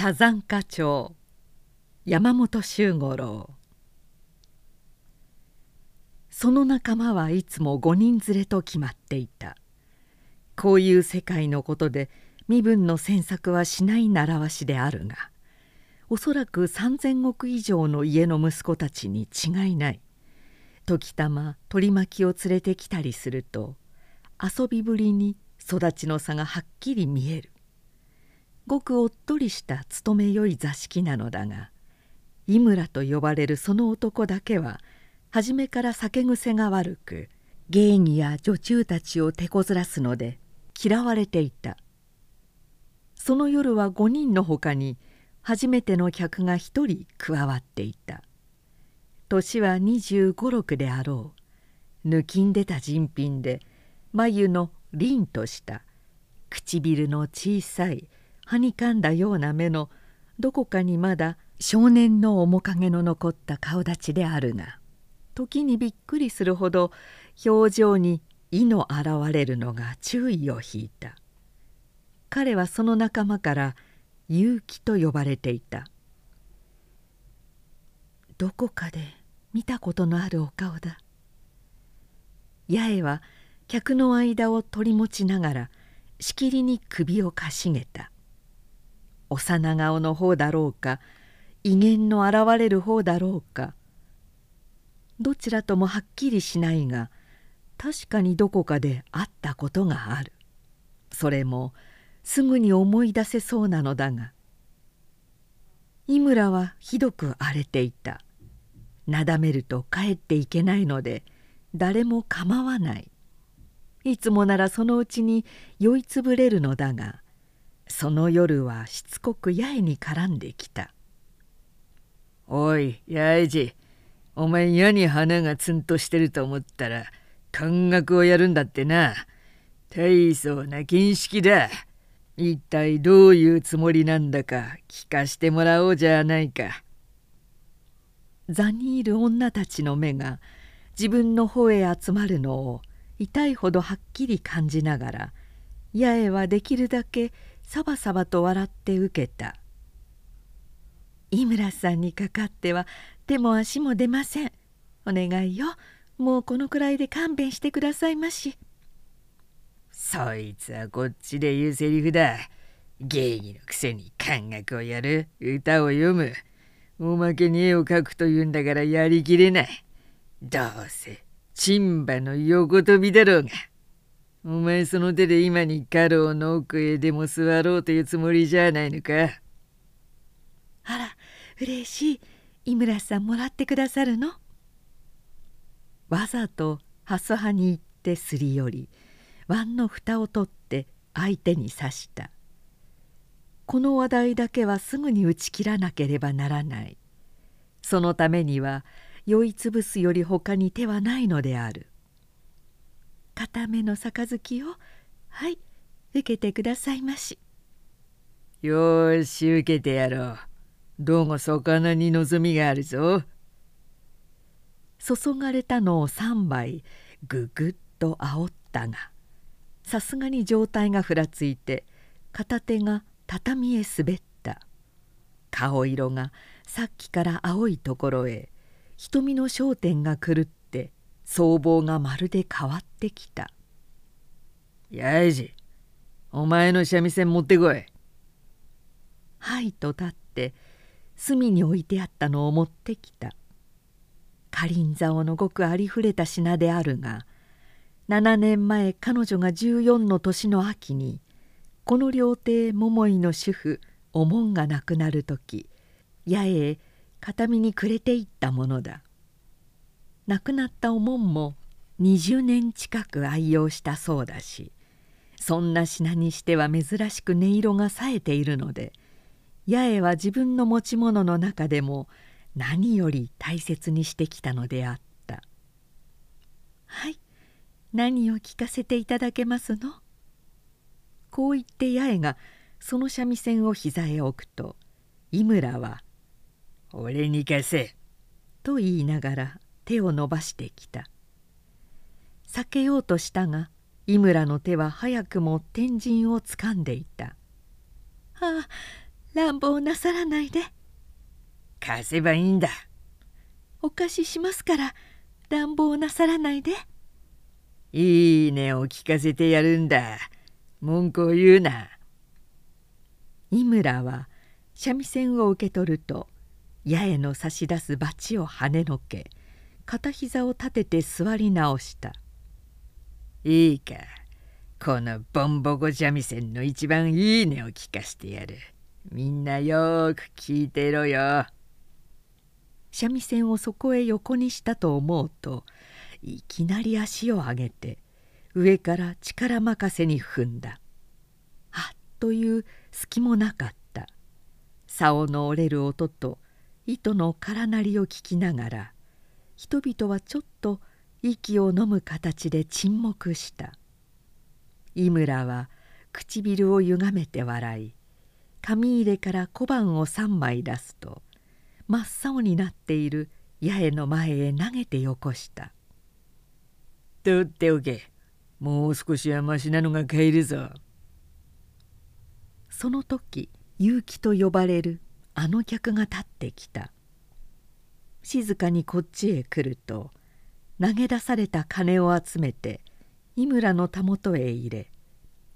サザンカ町。山本周五郎。その仲間はいつも5人連れと決まっていた。こういう世界のことで身分の詮索はしない習わしであるがおそらく3,000億以上の家の息子たちに違いない。時たま取り巻きを連れてきたりすると遊びぶりに育ちの差がはっきり見える。ごくおっとりした勤めよい座敷なのだが井村と呼ばれるその男だけは初めから酒癖が悪く芸妓や女中たちを手こずらすので嫌われていた。その夜は5人のほかに初めての客が1人加わっていた。年は2 5 6であろう。抜きんでた人品で眉の凛とした唇の小さいはにかんだような目のどこかにまだ少年の面影の残った顔立ちであるが時にびっくりするほど表情に意の現れるのが注意を引いた。彼はその仲間から結城と呼ばれていた。どこかで見たことのあるお顔だ。八重は客の間を取り持ちながらしきりに首をかしげた。幼顔の方だろうか威厳の現れる方だろうか。どちらともはっきりしないが確かにどこかで会ったことがある。それもすぐに思い出せそうなのだが。井村はひどく荒れていた。なだめると帰っていけないので誰も構わない。いつもならそのうちに酔いつぶれるのだがその夜はしつこく八重に絡んできた「おい八重次お前矢に花がツンとしてると思ったら感覚をやるんだってな。大層な見識だ。一体どういうつもりなんだか聞かしてもらおうじゃないか」座にいる女たちの目が自分の方へ集まるのを痛いほどはっきり感じながら八重はできるだけサバサバと笑って受けた。井村さんにかかっては手も足も出ません。お願いよ。もうこのくらいで勘弁してくださいましそいつはこっちで言うセリフだ。芸妓のくせに感覚をやる。歌を読む。おまけに絵を描くというんだからやりきれない。どうせチンバの横跳びだろうが。お前その手で今に家老の奥へでも座ろうというつもりじゃないのか？あら嬉しい。井村さんもらってくださるの？わざとハス派に行ってすり寄り碗の蓋を取って相手に刺した。この話題だけはすぐに打ち切らなければならない。そのためには酔いつぶすより他に手はないのである片目の杯をはい受けてくださいまし。よし受けてやろう。どうも魚に望みがあるぞ。注がれたのを3杯ぐぐっとあおったがさすがに状態がふらついて片手が畳へ滑った。顔色がさっきから青いところへ瞳の焦点が狂って僧帽がまるで変わってきた「やいじお前の三味線持ってこい」はいと立って隅に置いてあったのを持ってきた。かりんざおのごくありふれた品であるが7年前彼女が14の年の秋にこの料亭桃井の主婦おもんが亡くなる時八重へ形見にくれていったものだ。亡くなったおもんも20年近く愛用したそうだしそんな品にしては珍しく音色が冴えているので八重は自分の持ち物の中でも何より大切にしてきたのであった「はい何を聞かせていただけますの?」こう言って八重がその三味線を膝へ置くと井村は「俺に貸せ」と言いながら手を伸ばしてきた。避けようとしたが井村の手は早くも天神をつかんでいた「ああ乱暴なさらないで。貸せばいいんだ。お貸ししますから乱暴なさらないで。いいねを聞かせてやるんだ。文句を言うな。井村は三味線を受け取ると八重の差し出す鉢を跳ねのけ片膝を立てて座り直した。いいかこのボンボコ三味線の一番いい音を聞かしてやる。みんなよく聞いてろよ。三味線をそこへ横にしたと思うといきなり足を上げて上から力任せに踏んだ。あっという隙もなかった。竿の折れる音と糸の空鳴りを聞きながら人々はちょっと息を飲む形で沈黙した。井村は唇をゆがめて笑い紙入れから小判を3枚出すと真っ青になっている八重の前へ投げてよこした「取っておけ。もう少しはましなのが買えるぞ」その時結城と呼ばれるあの客が立ってきた静かにこっちへ来ると投げ出された金を集めて井村のたもとへ入れ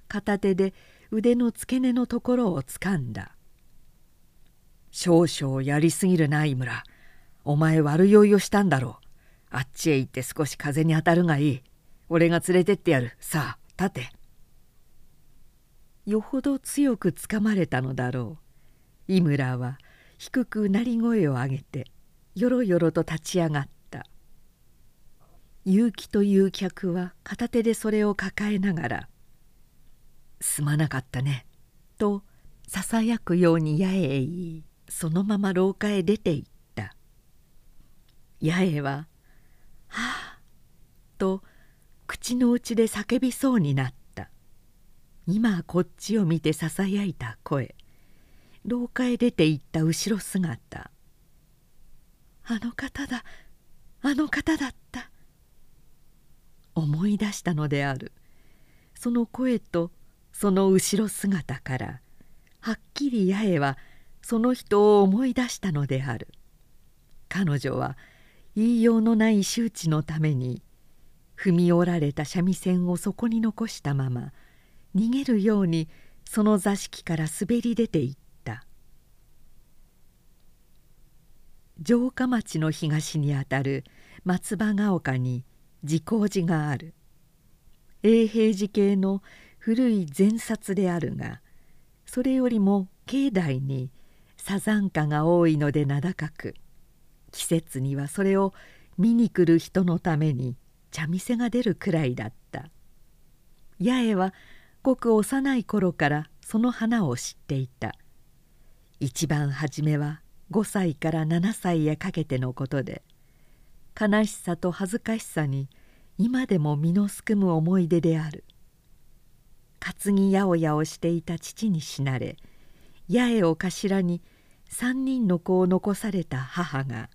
片手で腕の付け根のところをつかんだ「少々やりすぎるな井村。お前悪酔いをしたんだろう。あっちへ行って少し風に当たるがいい。俺が連れてってやる。さあ立て」よほど強くつかまれたのだろう。井村は低く鳴り声を上げてよろよろと立ち上がった。結城という客は片手でそれを抱えながら「すまなかったね」とささやくように八重へ言いそのまま廊下へ出て行った。八重は「はあ」と口の内で叫びそうになった。今こっちを見てささやいた声。廊下へ出て行った後ろ姿。あの方だ。あの方だった。思い出したのである。その声とその後ろ姿からはっきり八重はその人を思い出したのである。彼女は言いようのない周知のために踏み折られた三味線をそこに残したまま逃げるようにその座敷から滑り出ていった城下町の東にあたる松葉ヶ丘に自光寺がある。永平寺系の古い前札であるがそれよりも境内にサザンカが多いので名高く季節にはそれを見に来る人のために茶店が出るくらいだった。八重はごく幼い頃からその花を知っていた。一番初めは5歳から7歳へかけてのことで悲しさと恥ずかしさに今でも身のすくむ思い出である。担ぎやおやをしていた父に死なれ八重を頭に3人の子を残された母が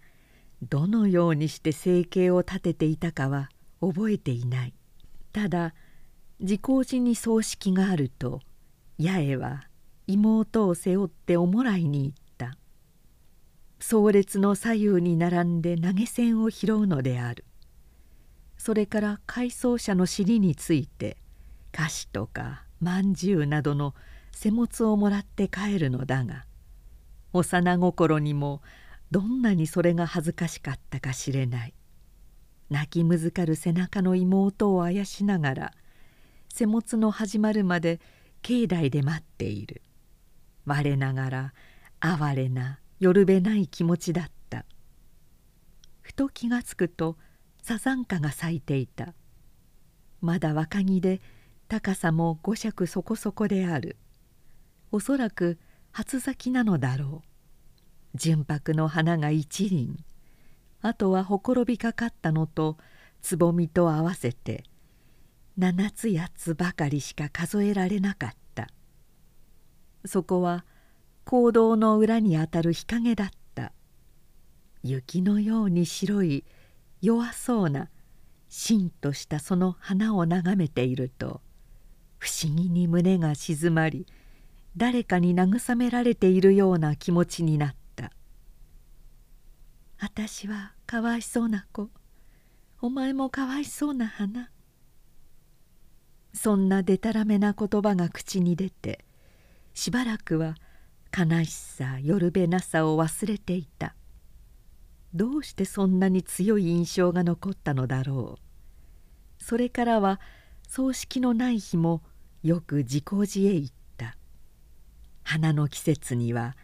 どのようにして生計を立てていたかは覚えていない。ただ自光寺に葬式があると八重は妹を背負っておもらいに行った。葬列の左右に並んで投げ銭を拾うのである。それから改装者の尻について菓子とかまんじゅうなどの施物をもらって帰るのだが幼心にもどんなにそれが恥ずかしかったかしれない。泣きむずかる背中の妹をあやしながら施物の始まるまで境内で待っている。我ながら哀れなよるべない気持ちだった。ふと気がつくとサザンカが咲いていた。まだ若木で高さも五尺そこそこである。おそらく初咲きなのだろう。純白の花が一輪。あとはほころびかかったのとつぼみと合わせて7つ8つばかりしか数えられなかった。そこは坑道の裏にあたる日陰だった。雪のように白い弱そうなしんとしたその花を眺めていると不思議に胸が静まり誰かに慰められているような気持ちになった「私はかわいそうな子。お前もかわいそうな花」そんなでたらめな言葉が口に出てしばらくは悲しさよるべなさを忘れていた。どうしてそんなに強い印象が残ったのだろう。それからは葬式のない日もよく自工寺へ行った。花の季節には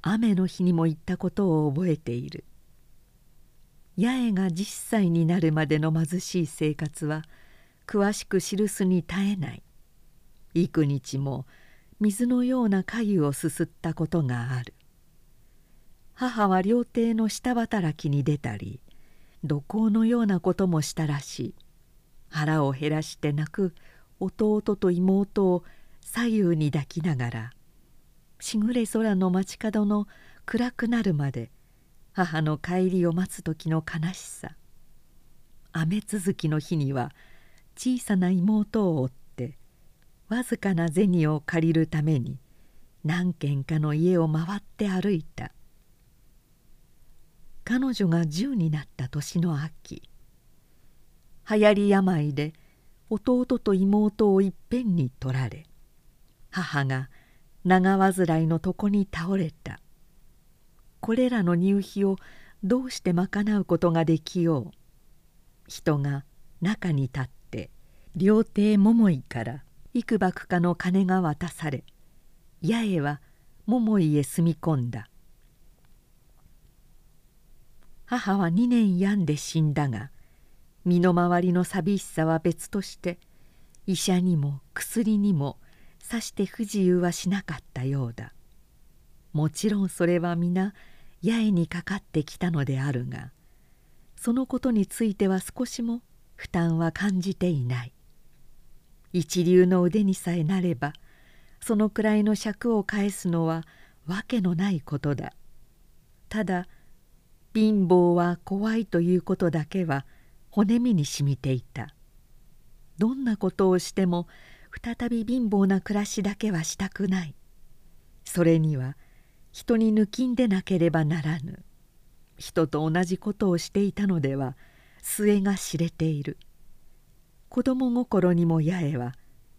雨の日にも行ったことを覚えている。八重が10歳になるまでの貧しい生活は詳しく記すに絶えない。幾日も水のような粥をすすったことがある。母は料亭の下働きに出たり土工のようなこともしたらしい。腹を減らして泣く弟と妹を左右に抱きながらしぐれ空の街角の暗くなるまで母の帰りを待つ時の悲しさ。雨続きの日には小さな妹を追ってわずかな銭を借りるために何軒かの家を回って歩いた。彼女が10になった年の秋流行り病で弟と妹をいっぺんに取られ母が長患いの床に倒れた。これらの入費をどうして賄うことができよう人が中に立って料亭桃井から幾ばくかの金が渡され八重は桃井へ住み込んだ。母は2年病んで死んだが身の回りの寂しさは別として医者にも薬にもさして不自由はしなかったようだ。もちろんそれは皆八重にかかってきたのであるがそのことについては少しも負担は感じていない。一流の腕にさえなればそのくらいの尺を返すのはわけのないことだ。ただ貧乏は怖いということだけは骨身にしみていた。どんなことをしても再び貧乏な暮らしだけはしたくない。それには人に抜きんでなければならぬ。人と同じことをしていたのでは末が知れている。子供心にも八重は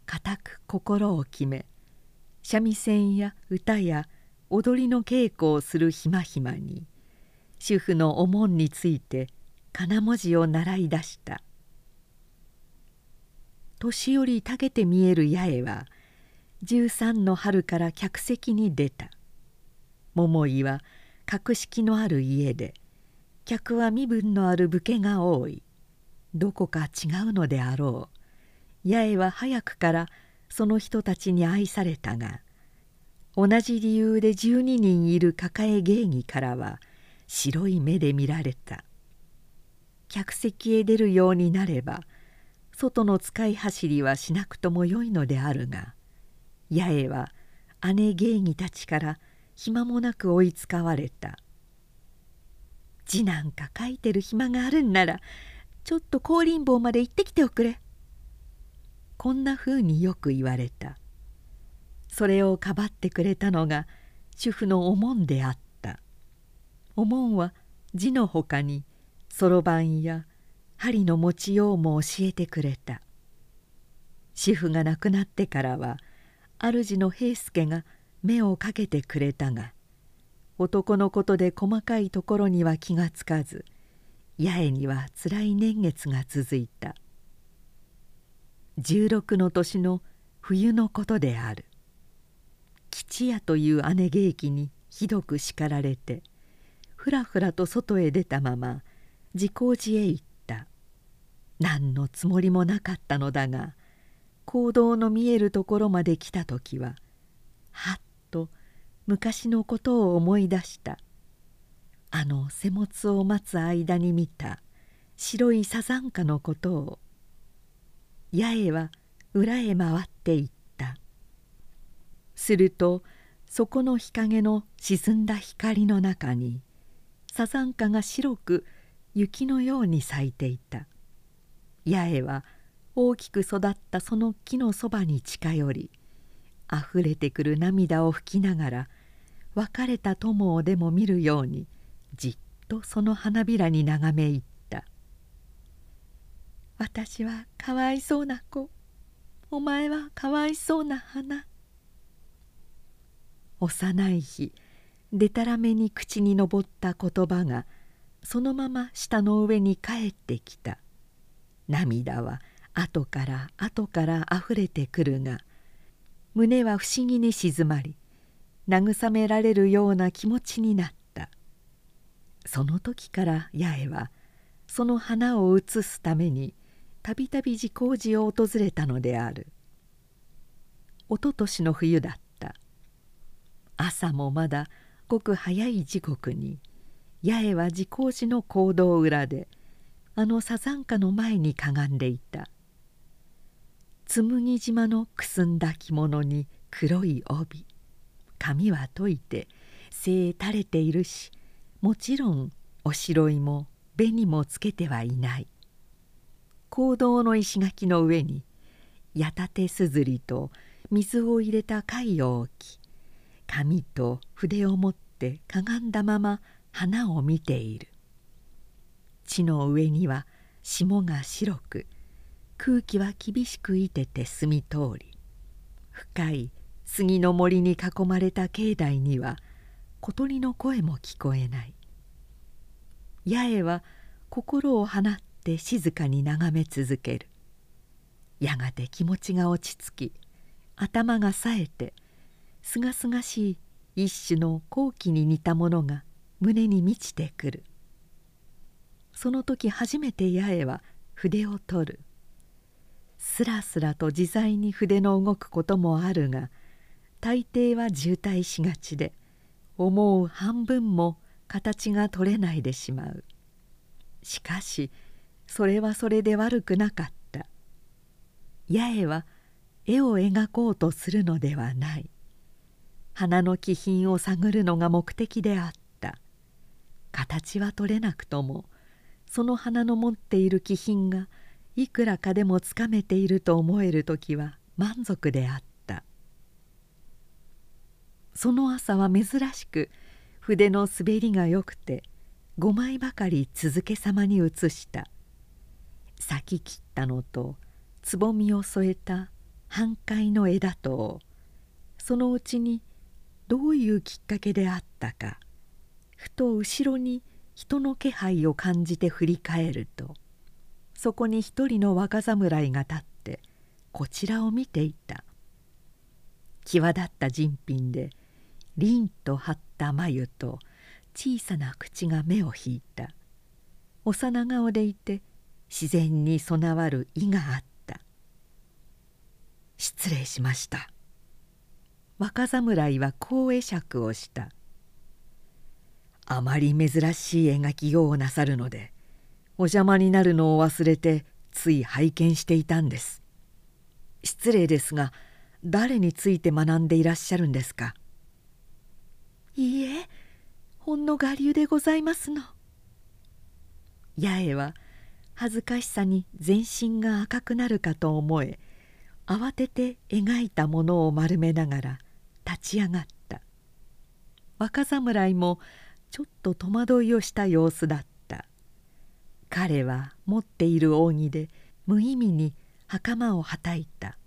固く心を決め三味線や歌や踊りの稽古をするひまひまに主婦のお門について金文字を習い出した。年寄りたけて見える八重は13の春から客席に出た。桃井は格式のある家で客は身分のある武家が多い。どこか違うのであろう。八重は早くからその人たちに愛されたが同じ理由で12人いる抱え芸妓からは「白い目で見られた。客席へ出るようになれば外の使い走りはしなくともよいのであるが八重は姉芸妓たちから暇もなく追いつかわれた。字なんか書いてる暇があるんならちょっと香林坊まで行ってきておくれ。こんなふうによく言われた。それをかばってくれたのが主婦のおもんであった。お盆は字のほかにそろばんや針の持ちようも教えてくれた。主婦が亡くなってからは主の平助が目をかけてくれたが男のことで細かいところには気がつかず八重にはつらい年月が続いた。16の年の冬のことである。吉屋という姉芸妓にひどく叱られてふらふらと外へ出たまま自工寺へ行った。何のつもりもなかったのだが行動の見えるところまで来た時ははっと昔のことを思い出した。あの瀬物を待つ間に見た白いサザンカのことを八重は裏へ回っていった。するとそこの日陰の沈んだ光の中にサザンカが白く雪のように咲いていた。八重は大きく育ったその木のそばに近寄りあふれてくる涙を拭きながら別れた友をでも見るようにじっとその花びらに眺め入った「私はかわいそうな子。お前はかわいそうな花」幼い日でたらめに口に上った言葉がそのまま舌の上に帰ってきた。涙は後から後からあふれてくるが胸は不思議に静まり慰められるような気持ちになった。その時から八重はその花を移すためにたびたび自光寺を訪れたのである。おととしの冬だった。朝もまだごく早い時刻に八重は自光寺の講堂裏であのサザンカの前にかがんでいた。紬島のくすんだ着物に黒い帯髪は解いて背垂れているしもちろんおしろいも紅もつけてはいない。講堂の石垣の上に矢立すずりと水を入れた貝を置き紙と筆を持ってかがんだまま花を見ている。地の上には霜が白く空気は厳しくいてて澄み通り深い杉の森に囲まれた境内には小鳥の声も聞こえない。八重は心を放って静かに眺め続ける。やがて気持ちが落ち着き頭が冴えてすがすがしい一種の好奇に似たものが胸に満ちてくる。その時初めて八重は筆を取る。すらすらと自在に筆の動くこともあるが大抵は渋滞しがちで思う半分も形が取れないでしまう。しかしそれはそれで悪くなかった。八重は絵を描こうとするのではない。花の気品を探るのが目的であった。形は取れなくともその花の持っている気品がいくらかでもつかめていると思える時は満足であった。その朝は珍しく筆の滑りがよくて5枚ばかり続けさまに写した。咲き切ったのとつぼみを添えた半壊の枝とそのうちにどういうきっかけであったかふと後ろに人の気配を感じて振り返るとそこに一人の若侍が立ってこちらを見ていた。際立った人品で凛と張った眉と小さな口が目を引いた。幼顔でいて自然に備わる意があった「失礼しました」若侍はこう会釈をした「あまり珍しい描きようをなさるのでお邪魔になるのを忘れてつい拝見していたんです」失礼ですが誰について学んでいらっしゃるんですか？いいえほんの我流でございますの。八重は恥ずかしさに全身が赤くなるかと思え慌てて描いたものを丸めながら立ち上がった。若侍もちょっと戸惑いをした様子だった。彼は持っている扇で無意味に袴をはたいた。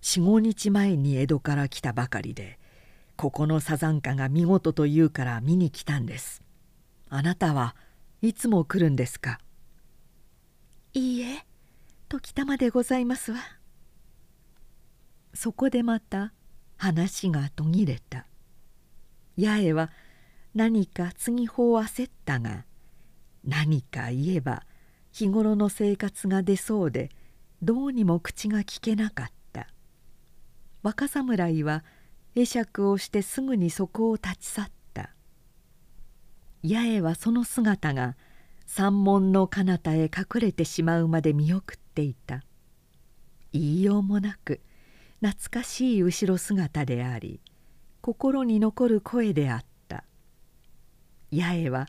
四五日前に江戸から来たばかりでここのサザンカが見事というから見に来たんです。あなたはいつも来るんですか？いいえ時たまでございますわ。そこでまた話が途切れた。八重は何か次法焦ったが何か言えば日頃の生活が出そうでどうにも口が聞けなかった。若侍は会釈をしてすぐにそこを立ち去った。八重はその姿が山門の彼方へ隠れてしまうまで見送っていた。言いようもなく懐かしい後ろ姿であり心に残る声であった。八重は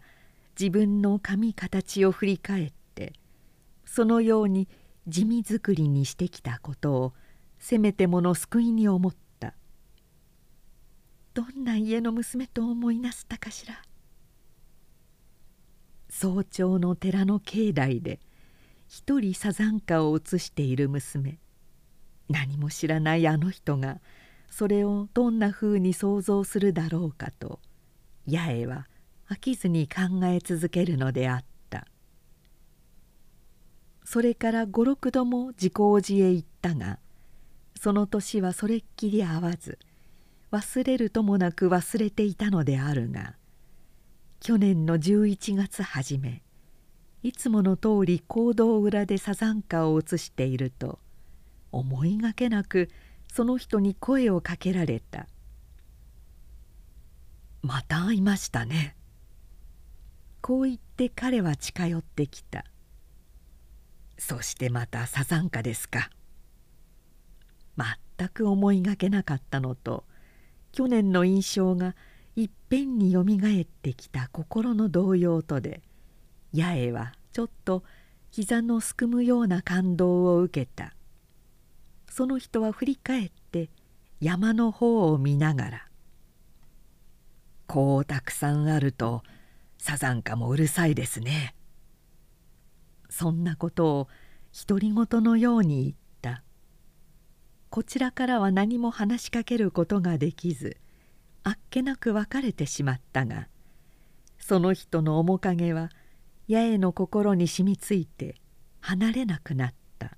自分の髪形を振り返ってそのように地味作りにしてきたことをせめてもの救いに思った。どんな家の娘と思いなすったかしら。早朝の寺の境内で一人サザンカを写している娘。何も知らないあの人がそれをどんなふうに想像するだろうかと八重は飽きずに考え続けるのであった。それから五六度も自光寺へ行ったがその年はそれっきり会わず忘れるともなく忘れていたのであるが去年の11月初めいつもの通り行動裏でサザンカを映していると思いがけなくその人に声をかけられた「また会いましたね」こう言って彼は近寄ってきた「そしてまたサザンカですか」全く思いがけなかったのと去年の印象がいっぺんによみがえってきた心の動揺とで八重はちょっと膝のすくむような感動を受けた。その人は振り返って山の方を見ながら「こうたくさんあるとサザンカもうるさいですね」そんなことを独り言のように言ったこちらからは何も話しかけることができずあっけなく別れてしまったがその人の面影は八重の心に染みついて離れなくなった。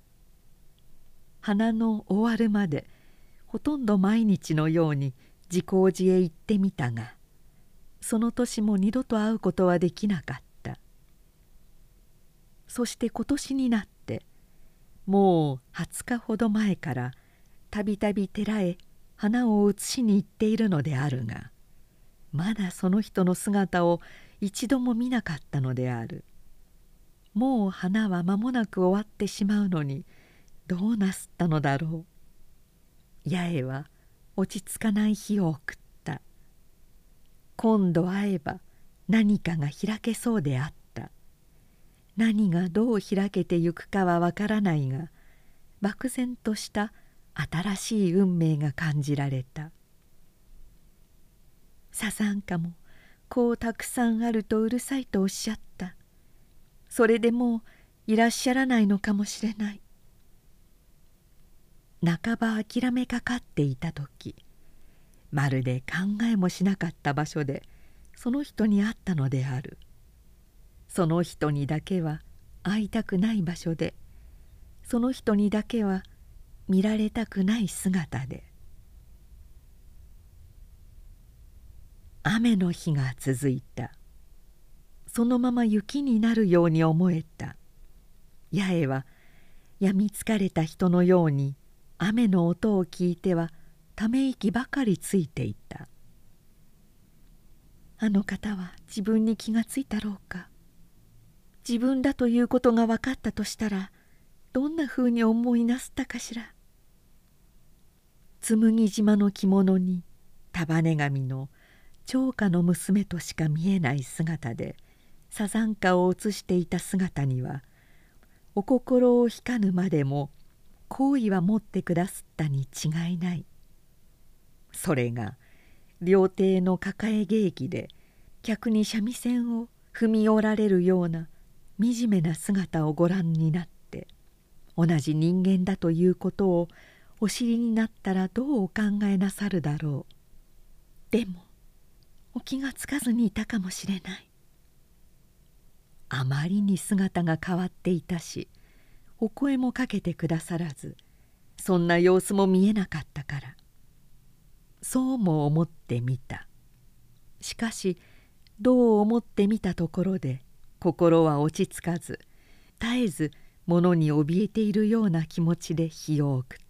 花の終わるまでほとんど毎日のように自光寺へ行ってみたがその年も二度と会うことはできなかった。そして今年になってもう20日ほど前からたびたび寺へ花を写しに行っているのであるがまだその人の姿を一度も見なかったのである。もう花は間もなく終わってしまうのにどうなすったのだろう。八重は落ち着かない日を送った。今度会えば何かが開けそうであった。何がどう開けてゆくかはわからないが漠然とした新しい運命が感じられた。サザンカもこうたくさんあるとうるさいとおっしゃった。それでもういらっしゃらないのかもしれない。半ば諦めかかっていた時まるで考えもしなかった場所でその人に会ったのである。その人にだけは会いたくない場所でその人にだけは見られたくない姿で。雨の日が続いた。そのまま雪になるように思えた。八重は病みつかれた人のように雨の音を聞いてはため息ばかりついていた。あの方は自分に気がついたろうか。自分だということが分かったとしたらどんなふうに思いなすったかしら。紬島の着物に束ね髪の長家の娘としか見えない姿でサザンカを写していた姿にはお心を引かぬまでも好意は持ってくだすったに違いない。それが料亭の抱え芸妓で客に三味線を踏み折られるような惨めな姿をご覧になって同じ人間だということをお知りになったらどうお考えなさるだろう。でもお気がつかずにいたかもしれない。あまりに姿が変わっていたしお声もかけてくださらずそんな様子も見えなかったから。そうも思ってみた。しかしどう思ってみたところで心は落ち着かず絶えず物に怯えているような気持ちで日を送った。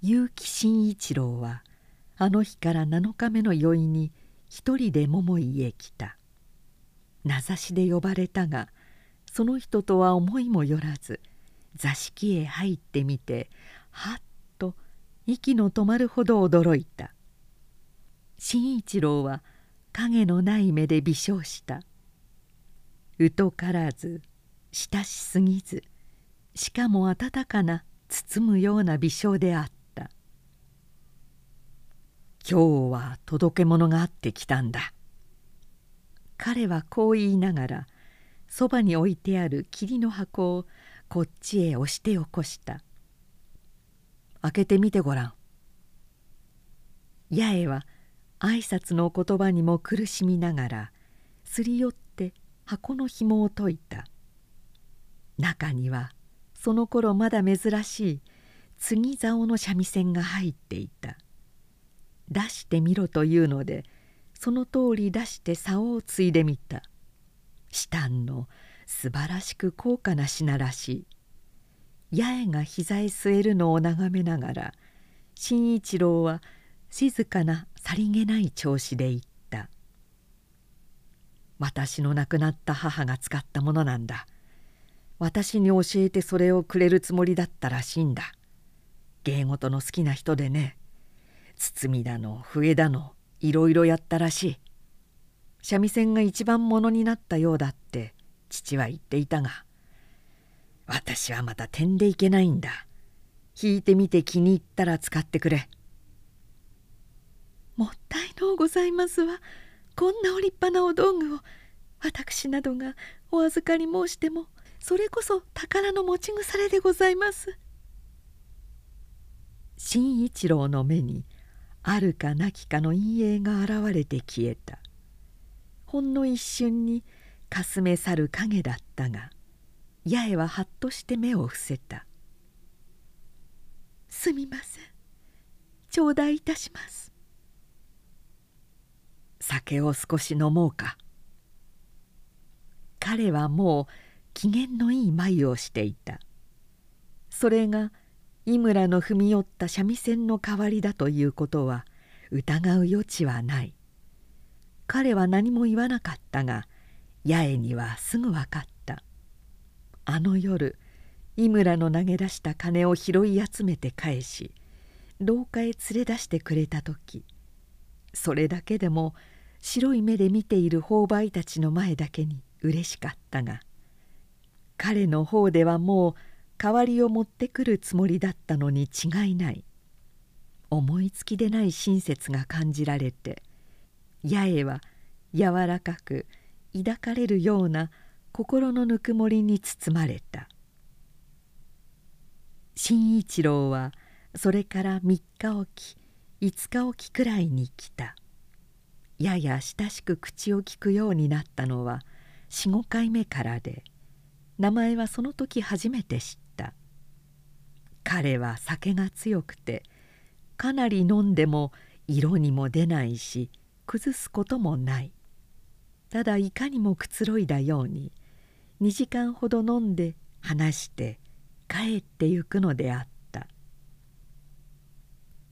結城真一郎はあの日から7日目の宵に一人で桃井へ来た。名指しで呼ばれたがその人とは思いもよらず座敷へ入ってみてはっと息の止まるほど驚いた。真一郎は影のない目で微笑した。疎からず親しすぎずしかも温かな包むような微笑であった。今日は届け物があってきたんだ。彼はこう言いながらそばに置いてある霧の箱をこっちへ押して起こした。開けてみてごらん。八重は挨拶の言葉にも苦しみながらすり寄って箱の紐を解いた。中にはその頃まだ珍しい継竿の三味線が入っていた。出してみろというのでその通り出して竿を継いでみた。シタンの素晴らしく高価な品らしい。八重が膝へ据えるのを眺めながら新一郎は静かなさりげない調子で言った「私の亡くなった母が使ったものなんだ。私に教えてそれをくれるつもりだったらしいんだ。芸事の好きな人でね。包みだの笛だのいろいろやったらしい。三味線が一番ものになったようだって父は言っていたが私はまた点でいけないんだ。弾いてみて気に入ったら使ってくれ。もったいのうございますわ。こんなお立派なお道具を私などがお預かり申してもそれこそ宝の持ち腐れでございます。新一郎の目にあるかなきかの陰影が現れて消えた。ほんの一瞬にかすめ去る影だったが八重ははっとして目を伏せた「すみません。頂戴いたします」酒を少し飲もうか。彼はもう機嫌のいい眉をしていた。それが井村の踏み寄った三味線の代わりだということは疑う余地はない。彼は何も言わなかったが八重にはすぐ分かった。あの夜井村の投げ出した金を拾い集めて返し廊下へ連れ出してくれた時それだけでも白い目で見ている購買たちの前だけに嬉しかったが彼の方ではもう代わりを持ってくるつもりだったのに違いない。思いつきでない親切が感じられて八重は柔らかく抱かれるような心のぬくもりに包まれた。新一郎はそれから3日おき5日おきくらいに来た。やや親しく口を聞くようになったのは45回目からで名前はその時初めて知った。彼は酒が強くてかなり飲んでも色にも出ないし崩すこともない。ただいかにもくつろいだように2時間ほど飲んで話して帰ってゆくのであった。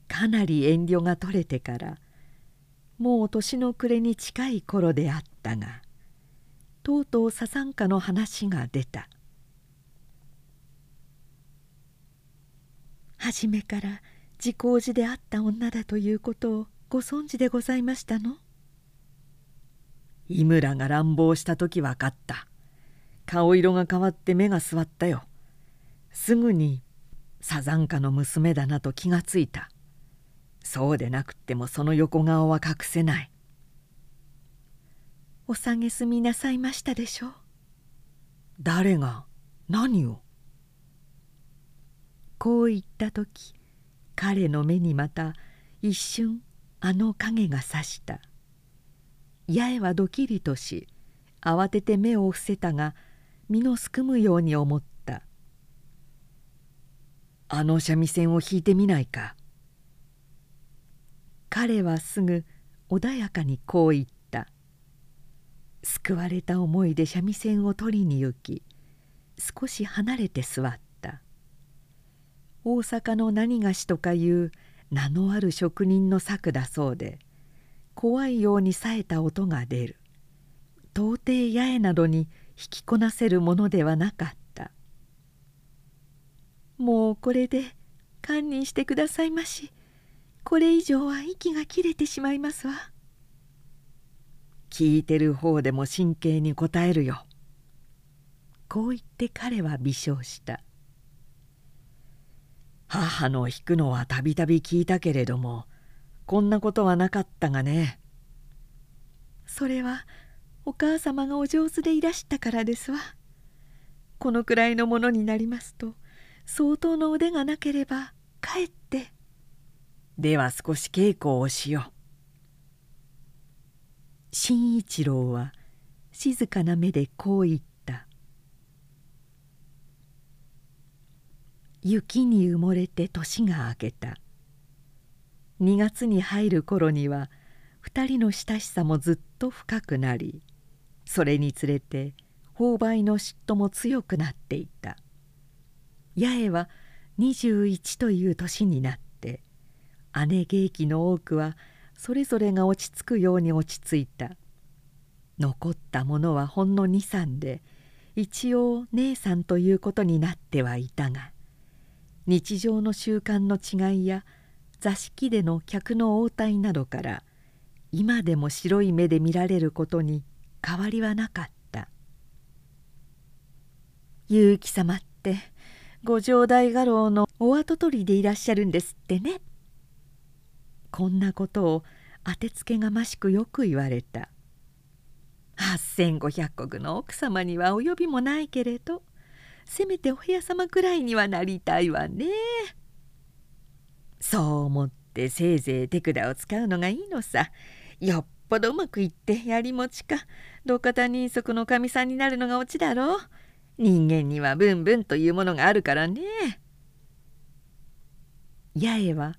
かなり遠慮が取れてからもう年の暮れに近い頃であったがとうとうササンカの話が出た。初めから自公寺であった女だということをご存知でございましたの？井村が乱暴した時分かった。顔色が変わって目が座ったよ。すぐにサザンカの娘だなと気がついた。そうでなくってもその横顔は隠せない。お下げすみなさいましたでしょう？誰が？何を？こう言った時彼の目にまた一瞬あの影がさした。八重はドキリとし慌てて目を伏せたが身のすくむように思った「あの三味線を弾いてみないか」彼はすぐ穏やかにこう言った。救われた思いで三味線を取りに行き少し離れて座った。大阪の何がしとかいう名のある職人の作だそうで怖いように冴えた音が出る。到底八重などに引きこなせるものではなかった。もうこれで堪忍してくださいまし。これ以上は息が切れてしまいますわ。聞いてる方でも神経に応えるよ。こう言って彼は微笑した。母の弾くのはたびたび聞いたけれどもこんなことはなかったがね。それはお母様がお上手でいらしたからですわ。このくらいのものになりますと相当の腕がなければかえって。では少し稽古をしよう。新一郎は静かな目でこう言った「雪に埋もれて年が明けた。2月に入る頃には2人の親しさもずっと深くなりそれにつれて購買の嫉妬も強くなっていた。八重は21という年になって姉芸妓の多くはそれぞれが落ち着くように落ち着いた。残ったものはほんの23で一応姉さんということになってはいたが日常の習慣の違いや座敷での客の応対などから今でも白い目で見られることに変わりはなかった結城様ってご城代家老のお跡取りでいらっしゃるんですってねこんなことを当てつけがましくよく言われた8,500石の奥様には及びもないけれどせめてお部屋様くらいにはなりたいわね。そう思ってせいぜい手札を使うのがいいのさ。よっぽどうまくいってやりもちか。土方人足のかみさんになるのがオチだろう。人間にはブンブンというものがあるからね。八重は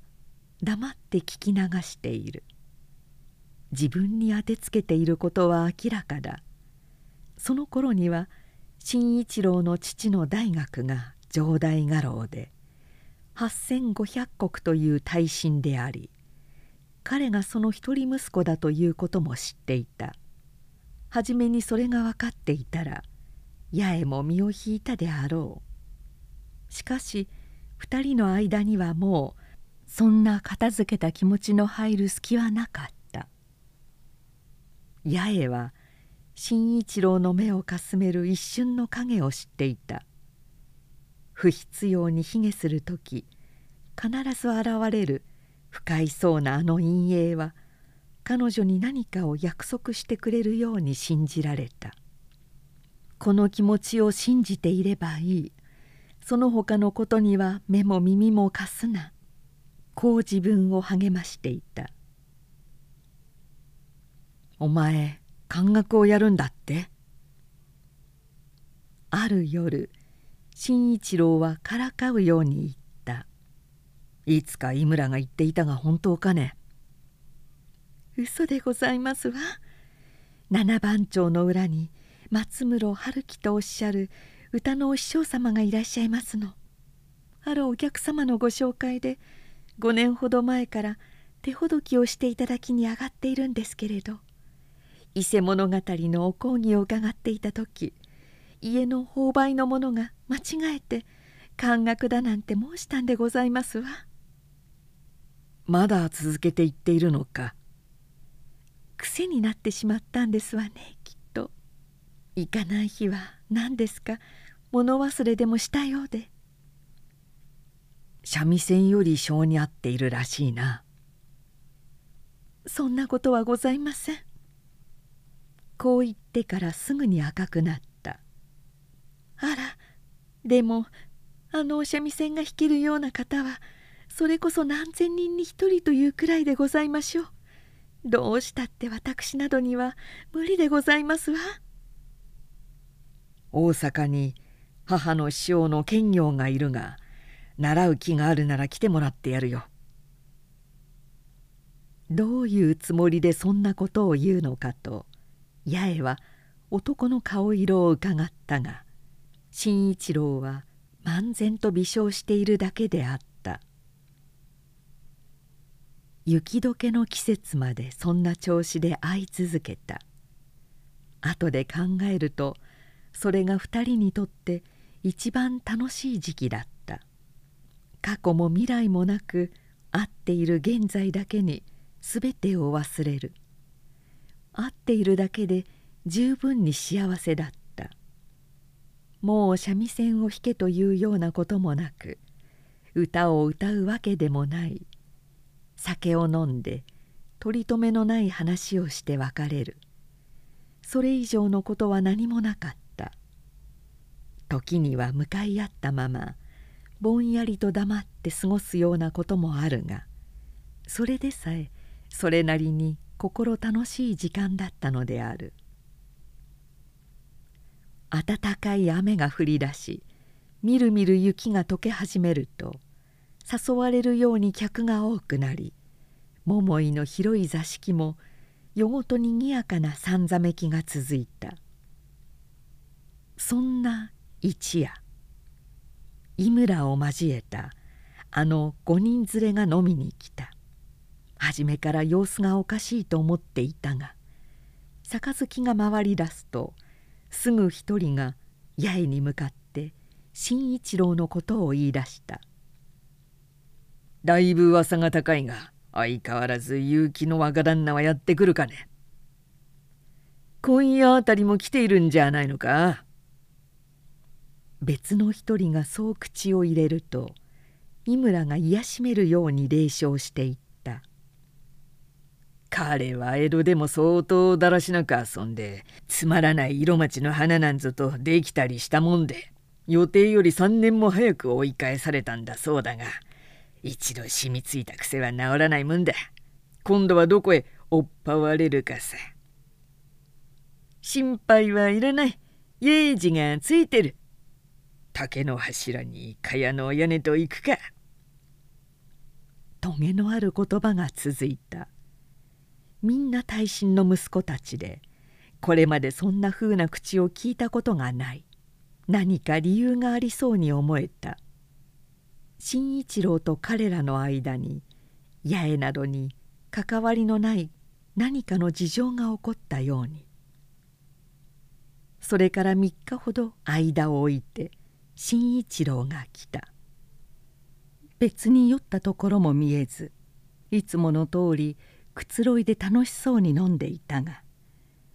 黙って聞き流している。自分に当てつけていることは明らかだ。その頃には新一郎の父の大学が城代家老で8,500石という大臣であり彼がその一人息子だということも知っていた。初めにそれが分かっていたら八重も身を引いたであろう。しかし2人の間にはもうそんな片付けた気持ちの入る隙はなかった。八重は新一郎の目をかすめる一瞬の影を知っていた。不必要に卑下する時必ず現れる不快そうなあの陰影は彼女に何かを約束してくれるように信じられた。この気持ちを信じていればいい。その他のことには目も耳も貸すな。こう自分を励ましていた「お前漢学をやるんだって?」ある夜新一郎はからかうように言った「いつか井村が言っていたが本当かね?」嘘でございますわ七番町の裏に松室春樹とおっしゃる歌のお師匠様がいらっしゃいますのあるお客様のご紹介で5年ほど前から手ほどきをしていただきに上がっているんですけれど伊勢物語のお講義を伺っていた時家の購買の者が間違えて漢学だなんて申したんでございますわ。まだ続けて言っているのか？癖になってしまったんですわねきっと。行かない日は何ですか？物忘れでもしたようで。三味線より性に合っているらしいな。そんなことはございませんこう言ってからすぐに赤くなった。あらでもあのお三味線が弾けるような方はそれこそ何千人に一人というくらいでございましょう。どうしたって私などには無理でございますわ。大阪に母の師匠の兼業がいるが習う気があるなら来てもらってやるよ。どういうつもりでそんなことを言うのかと八重は男の顔色をうかがったが新一郎は漫然と微笑しているだけであった。雪解けの季節までそんな調子で会い続けた。後で考えるとそれが2人にとって一番楽しい時期だった。過去も未来もなく会っている現在だけに全てを忘れる。会っているだけで十分に幸せだった。もう三味線を弾けというようなこともなく歌を歌うわけでもない。酒を飲んで取り留めのない話をして別れる。それ以上のことは何もなかった。時には向かい合ったままぼんやりと黙って過ごすようなこともあるがそれでさえそれなりに心楽しい時間だったのである。暖かい雨が降り出しみるみる雪が溶け始めると誘われるように客が多くなり桃井の広い座敷も夜ごとにぎやかなさんざめきが続いた。そんな一夜井村を交えたあの五人連れが飲みに来た。初めから様子がおかしいと思っていたが杯が回り出すとすぐ一人が八重に向かって新一郎のことを言い出した「だいぶ噂が高いが相変わらず結城の若旦那はやってくるかね。今夜あたりも来ているんじゃないのか?」別の一人がそう口を入れると井村が癒しめるように冷笑していった「彼は江戸でも相当だらしなく遊んでつまらない色町の花なんぞとできたりしたもんで予定より3年も早く追い返されたんだそうだが一度染みついた癖は治らないもんだ。今度はどこへ追っぱわれるかさ。心配はいらない。イジがついてる。竹の柱に蚊帳の屋根と行くか。トゲのある言葉が続いた。みんな大臣の息子たちでこれまでそんなふうな口を聞いたことがない。何か理由がありそうに思えた。新一郎と彼らの間に八重などに関わりのない何かの事情が起こったように。それから3日ほど間を置いて新一郎が来た。別に酔ったところも見えずいつもの通りくつろいで楽しそうに飲んでいたが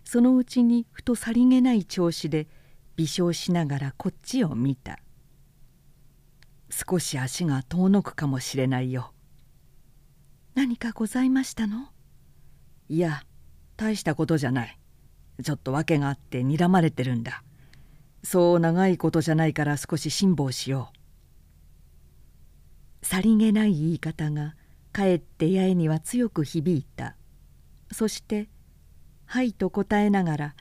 そのうちにふとさりげない調子で微笑しながらこっちを見た。少し足が遠のくかもしれないよ。何かございましたの？いや大したことじゃない。ちょっと訳があって睨まれてるんだ。そう長いことじゃないから少し辛抱しよう。さりげない言い方がかえって八重には強く響いた。そして「はい」と答えながら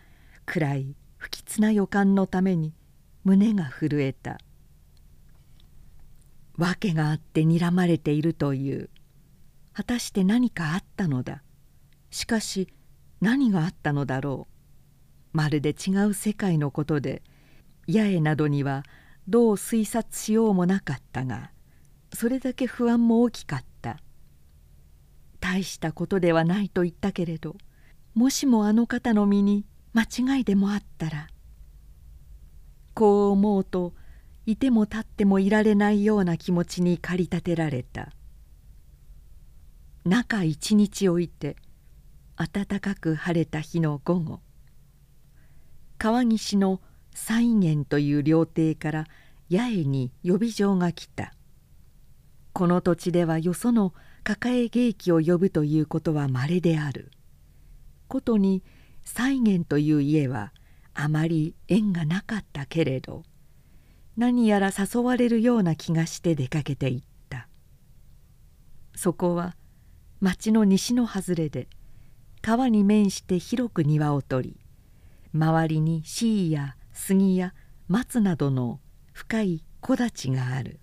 暗い不吉な予感のために胸が震えた「訳があって睨まれているという。果たして何かあったのだ。しかし何があったのだろう。まるで違う世界のことで八重などにはどう推察しようもなかったがそれだけ不安も大きかった。大したことではないと言ったけれどもしもあの方の身に間違いでもあったらこう思うといても立ってもいられないような気持ちに駆り立てられた。中一日置いて暖かく晴れた日の午後川岸の西源という料亭から八重に予備状が来た。この土地ではよその抱え芸妓を呼ぶということはまれである。ことに西源という家はあまり縁がなかったけれど何やら誘われるような気がして出かけていった。そこは町の西の外れで川に面して広く庭を取り周りにシイや杉や松などの深い木立がある。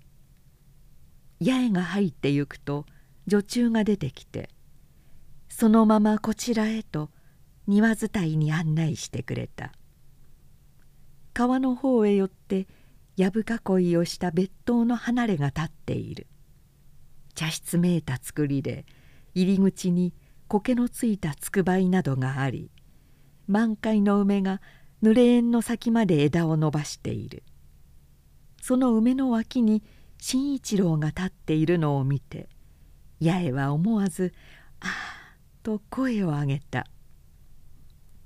八重が入ってゆくと女中が出てきてそのままこちらへと庭伝いに案内してくれた。川の方へ寄ってやぶ囲いをした別当の離れが立っている。茶室めいた造りで入り口に苔のついたつくばいなどがあり満開の梅が濡れ縁の先まで枝を伸ばしている。その梅の脇に新一郎が立っているのを見て八重は思わず「ああ」と声を上げた。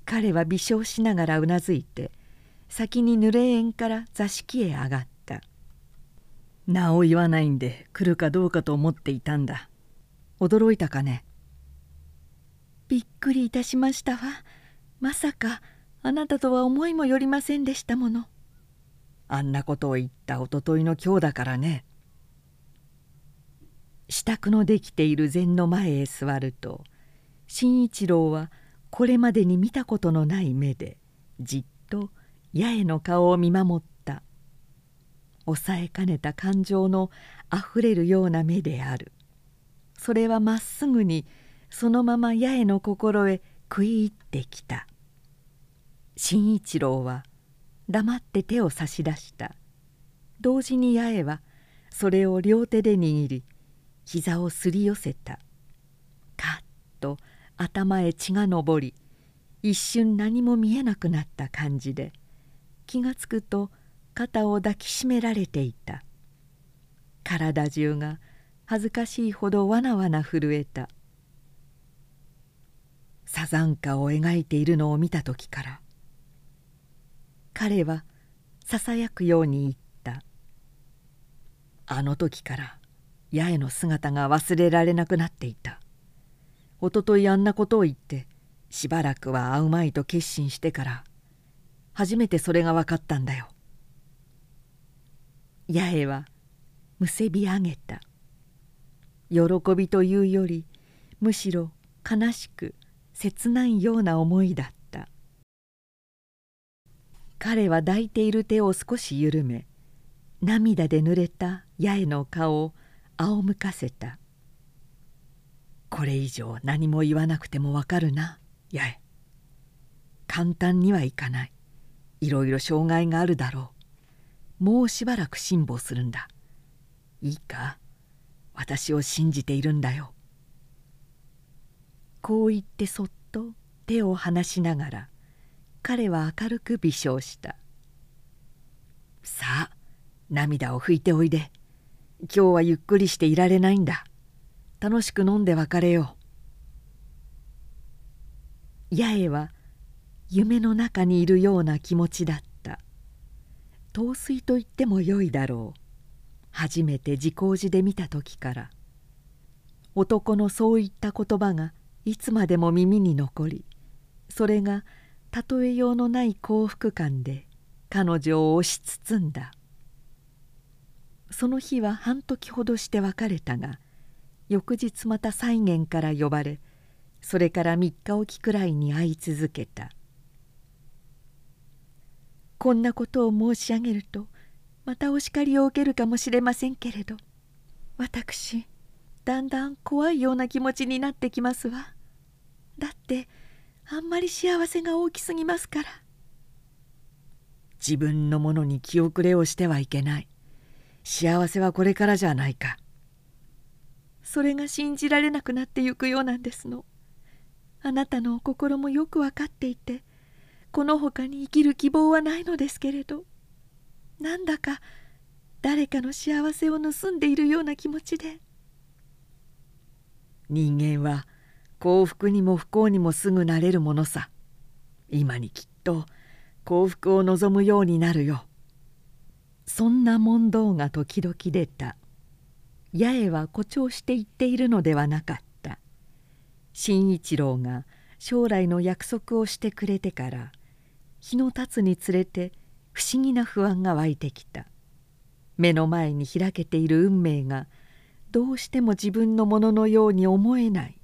彼は微笑しながらうなずいて先に濡れ縁から座敷へ上がった。名を言わないんで来るかどうかと思っていたんだ。驚いたかね。びっくりいたしましたわ。まさかあなたとは思いもよりませんでしたもの。あんなことを言ったおとといの今日だからね支度のできている禅の前へ座ると新一郎はこれまでに見たことのない目でじっと八重の顔を見守った。抑えかねた感情のあふれるような目である。それはまっすぐにそのまま八重の心へ食い入ってきた。新一郎は黙って手を差し出した。同時に八重はそれを両手で握り膝をすり寄せた。カッと頭へ血が上り一瞬何も見えなくなった感じで気がつくと肩を抱きしめられていた。体中が恥ずかしいほどわなわな震えた。サザンカを描いているのを見た時から彼はささやくように言った。あの時から八重の姿が忘れられなくなっていた。おとといあんなことを言ってしばらくは会うまいと決心してから初めてそれが分かったんだよ。八重はむせび上げた。喜びというよりむしろ悲しく切ないような思いだった。彼は抱いている手を少し緩め涙で濡れた八重の顔を仰向かせた。これ以上何も言わなくてもわかるな。八重簡単にはいかない。いろいろ障害があるだろう。もうしばらく辛抱するんだ。いいか？私を信じているんだよ。こう言ってそっと手を離しながら彼は明るく微笑した。さあ涙を拭いておいで。今日はゆっくりしていられないんだ。楽しく飲んで別れよう。八重は夢の中にいるような気持ちだった。陶酔と言ってもよいだろう。初めて自光寺で見た時から。男のそういった言葉がいつまでも耳に残りそれが例えようのない幸福感で彼女を押し包んだ。その日は半時ほどして別れたが翌日また西元から呼ばれそれから3日おきくらいに会い続けた。こんなことを申し上げるとまたお叱りを受けるかもしれませんけれど私だんだん怖いような気持ちになってきますわ。だってあんまり幸せが大きすぎますから。自分のものに気遅れをしてはいけない。幸せはこれからじゃないか。それが信じられなくなってゆくようなんですの。あなたのお心もよく分かっていてこのほかに生きる希望はないのですけれど。なんだか誰かの幸せを盗んでいるような気持ちで。人間は幸福にも不幸にもすぐなれるものさ。今にきっと幸福を望むようになるよ。そんな問答が時々出た。八重は誇張して言っているのではなかった。新一郎が将来の約束をしてくれてから日の経つにつれて不思議な不安が湧いてきた。目の前に開けている運命がどうしても自分のもののように思えない。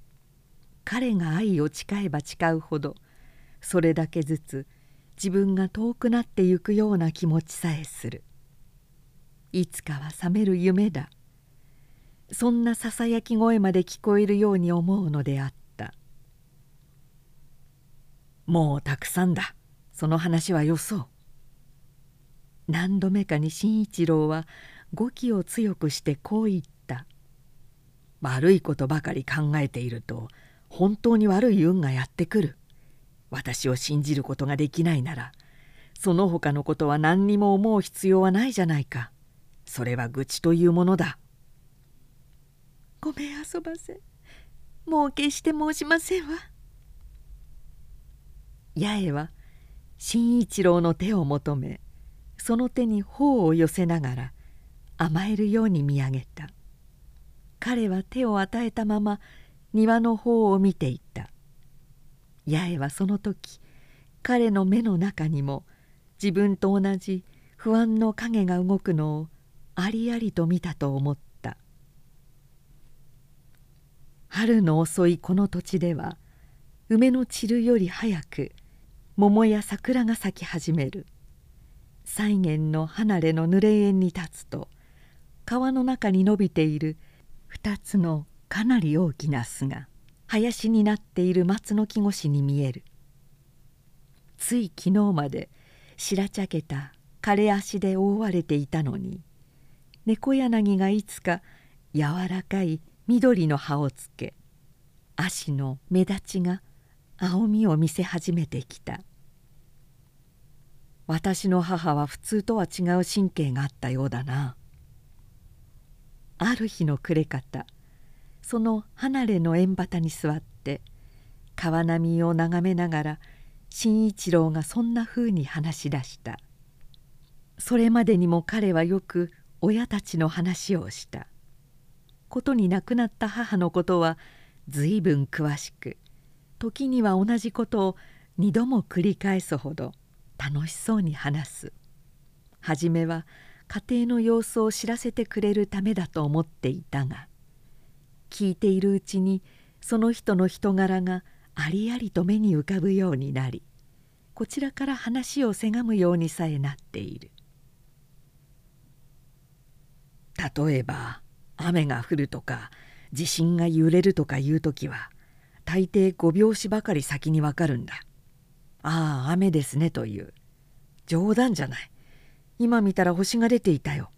彼が愛を誓えば誓うほどそれだけずつ自分が遠くなってゆくような気持ちさえする。いつかは覚める夢だ。そんなささやき声まで聞こえるように思うのであった。もうたくさんだ。その話はよそう。何度目かに新一郎は語気を強くしてこう言った。悪いことばかり考えていると本当に悪い運がやってくる。私を信じることができないならその他のことは何にも思う必要はないじゃないか。それは愚痴というものだ。ごめん遊ばせ。もう決して申しませんわ。八重は新一郎の手を求めその手に頬を寄せながら甘えるように見上げた。彼は手を与えたまま庭の方を見ていた。八重はその時彼の目の中にも自分と同じ不安の影が動くのをありありと見たと思った。春の遅いこの土地では梅の散るより早く桃や桜が咲き始める。菜園の離れの濡れ縁に立つと川の中に伸びている2つのかなり大きな巣が林になっている松の木越しに見える。つい昨日まで白茶けた枯れ足で覆われていたのに猫柳がいつか柔らかい緑の葉をつけ足の目立ちが青みを見せ始めてきた。私の母は普通とは違う神経があったようだな。ある日の暮れ方その離れの縁端に座って川波を眺めながら新一郎がそんなふうに話し出した。それまでにも彼はよく親たちの話をした。ことに亡くなった母のことは随分詳しく時には同じことを二度も繰り返すほど楽しそうに話す。初めは家庭の様子を知らせてくれるためだと思っていたが聞いているうちにその人の人柄がありありと目に浮かぶようになりこちらから話をせがむようにさえなっている。例えば雨が降るとか地震が揺れるとかいう時は大抵5拍子ばかり先にわかるんだ。ああ雨ですねという冗談じゃない今見たら星が出ていたよ。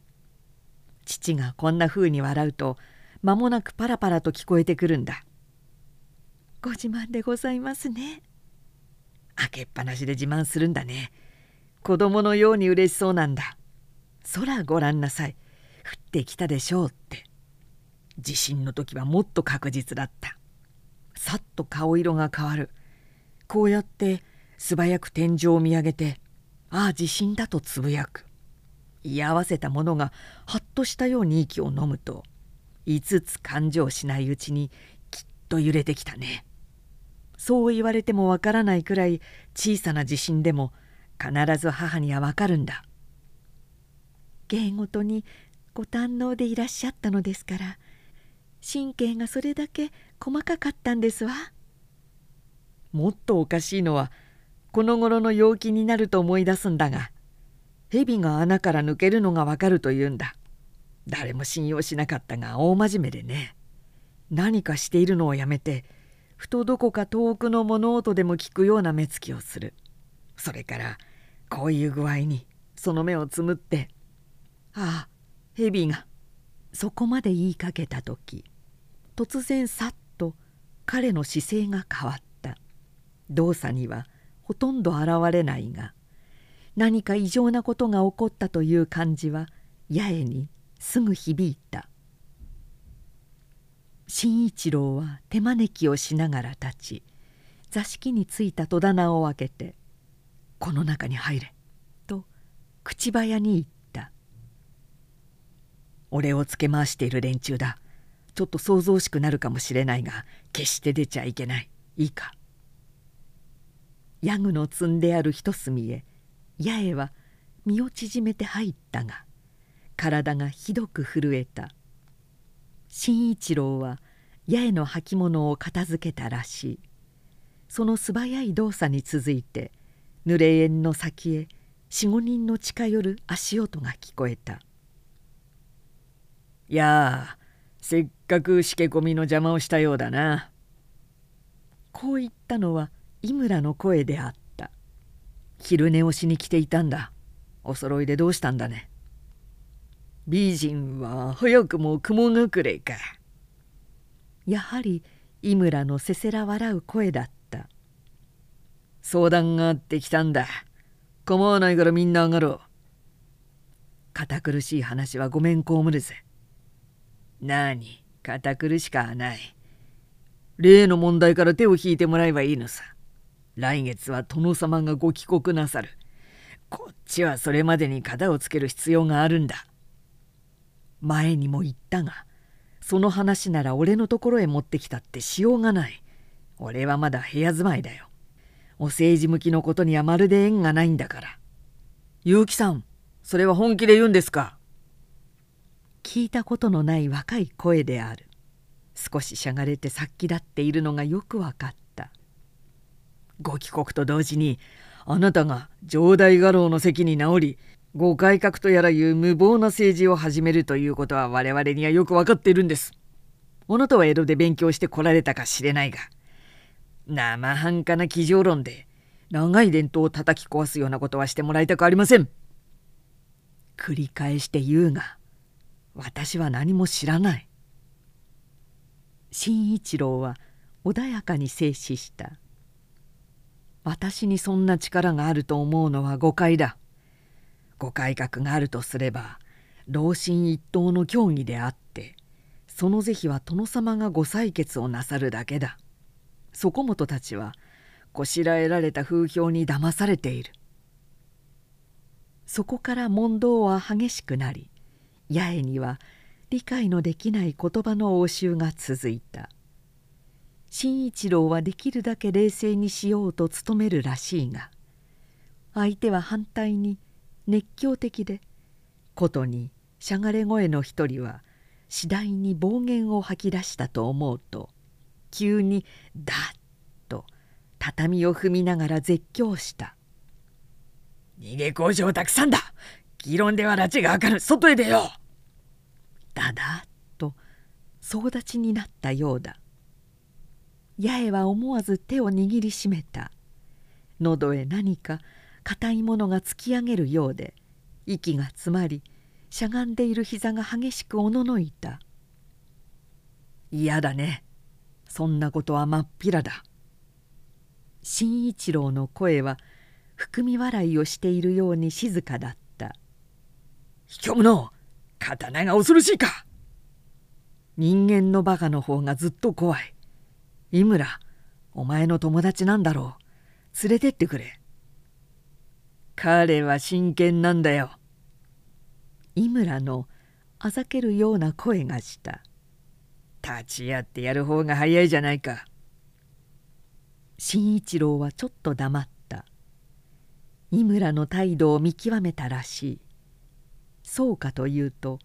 父がこんな風に笑うと間もなくパラパラと聞こえてくるんだ。ご自慢でございますね。開けっぱなしで自慢するんだね。子供のように嬉しそうなんだ。空ご覧なさい。降ってきたでしょうって。地震の時はもっと確実だった。さっと顔色が変わる。こうやって素早く天井を見上げてああ地震だとつぶやく。居合わせたものがはっとしたように息を飲むと5つ感情しないうちにきっと揺れてきたね。そう言われてもわからないくらい小さな地震でも必ず母にはわかるんだ。芸事にご堪能でいらっしゃったのですから神経がそれだけ細かかったんですわ。もっとおかしいのはこの頃の陽気になると思い出すんだが蛇が穴から抜けるのがわかるというんだ。誰も信用しなかったが大真面目でね。何かしているのをやめてふとどこか遠くの物音でも聞くような目つきをする。それからこういう具合にその目をつむって「ああ蛇がそこまで言いかけた時突然さっと彼の姿勢が変わった。動作にはほとんど現れないが何か異常なことが起こったという感じは八重にすぐ響いた。新一郎は手招きをしながら立ち座敷についた戸棚を開けて「この中に入れ」と口早に言っ俺をつけ回している連中だ。ちょっと想像しくなるかもしれないが決して出ちゃいけない。いいか。ヤグの積んである一隅へ八重は身を縮めて入ったが体がひどく震えた。新一郎は八重の履物を片付けたらしい。その素早い動作に続いて濡れ縁の先へ45人の近寄る足音が聞こえた。いやせっかくしけ込みの邪魔をしたようだな。こう言ったのは井村の声であった。昼寝をしに来ていたんだ。お揃いでどうしたんだね。美人は早くも雲隠れか。やはり井村のせせら笑う声だった。相談があってきたんだ。構わないからみんな上がろう。堅苦しい話はごめんこむるぜ。何？堅苦しかない。例の問題から手を引いてもらえばいいのさ。来月は殿様がご帰国なさる。こっちはそれまでに型をつける必要があるんだ。前にも言ったがその話なら俺のところへ持ってきたってしようがない俺はまだ部屋住まいだよお政治向きのことにはまるで縁がないんだから結城さんそれは本気で言うんですか？聞いたことのない若い声である少ししゃがれて殺気立っているのがよく分かったご帰国と同時にあなたが城代家老の席に直りご改革とやらいう無謀な政治を始めるということは我々にはよく分かっているんです。あなたは江戸で勉強してこられたかしれないが生半可な机上論で長い伝統を叩き壊すようなことはしてもらいたくありません。繰り返して言うが私は何も知らない。新一郎は穏やかに静止した。私にそんな力があると思うのは誤解だ。ご改革があるとすれば老臣一党の協議であってその是非は殿様がご採決をなさるだけだ。そこもとたちはこしらえられた風評に騙されている。そこから問答は激しくなり八重には理解のできない言葉の応酬が続いた。新一郎はできるだけ冷静にしようと努めるらしいが相手は反対に熱狂的でことにしゃがれ声の一人は次第に暴言を吐き出したと思うと急に「ダッ」と畳を踏みながら絶叫した「逃げ工場たくさんだ議論では拉致が明る外へ出よう!」だだと総立ちになったようだ八重は思わず手を握りしめた。喉へ何か硬いものが突き上げるようで息が詰まりしゃがんでいる膝が激しくおののいた嫌だね。そんなことはまっぴらだ。新一郎の声は含み笑いをしているように静かだった「卑怯者刀が恐ろしいか!」人間のバカの方がずっと怖い。井村お前の友達なんだろう。連れてってくれ。彼は真剣なんだよ。井村のあざけるような声がした。立ち会ってやる方が早いじゃないか。新一郎はちょっと黙った。井村の態度を見極めたらしい。そうかというと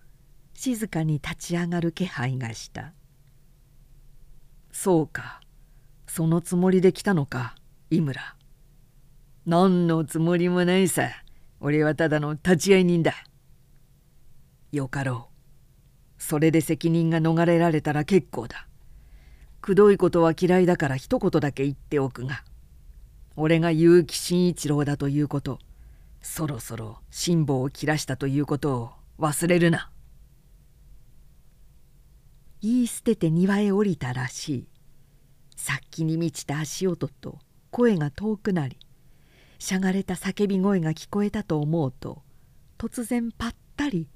静かに立ち上がる気配がした。そうか。そのつもりで来たのか井村。何のつもりもないさ。俺はただの立ち会い人だ。よかろう。それで責任が逃れられたら結構だ。くどいことは嫌いだから一言だけ言っておくが。俺が結城真一郎だということ。そろそろ辛抱を切らしたということを忘れるな。言い捨てて庭へ降りたらしい。殺気に満ちた足音と声が遠くなりしゃがれた叫び声が聞こえたと思うと突然ぱったり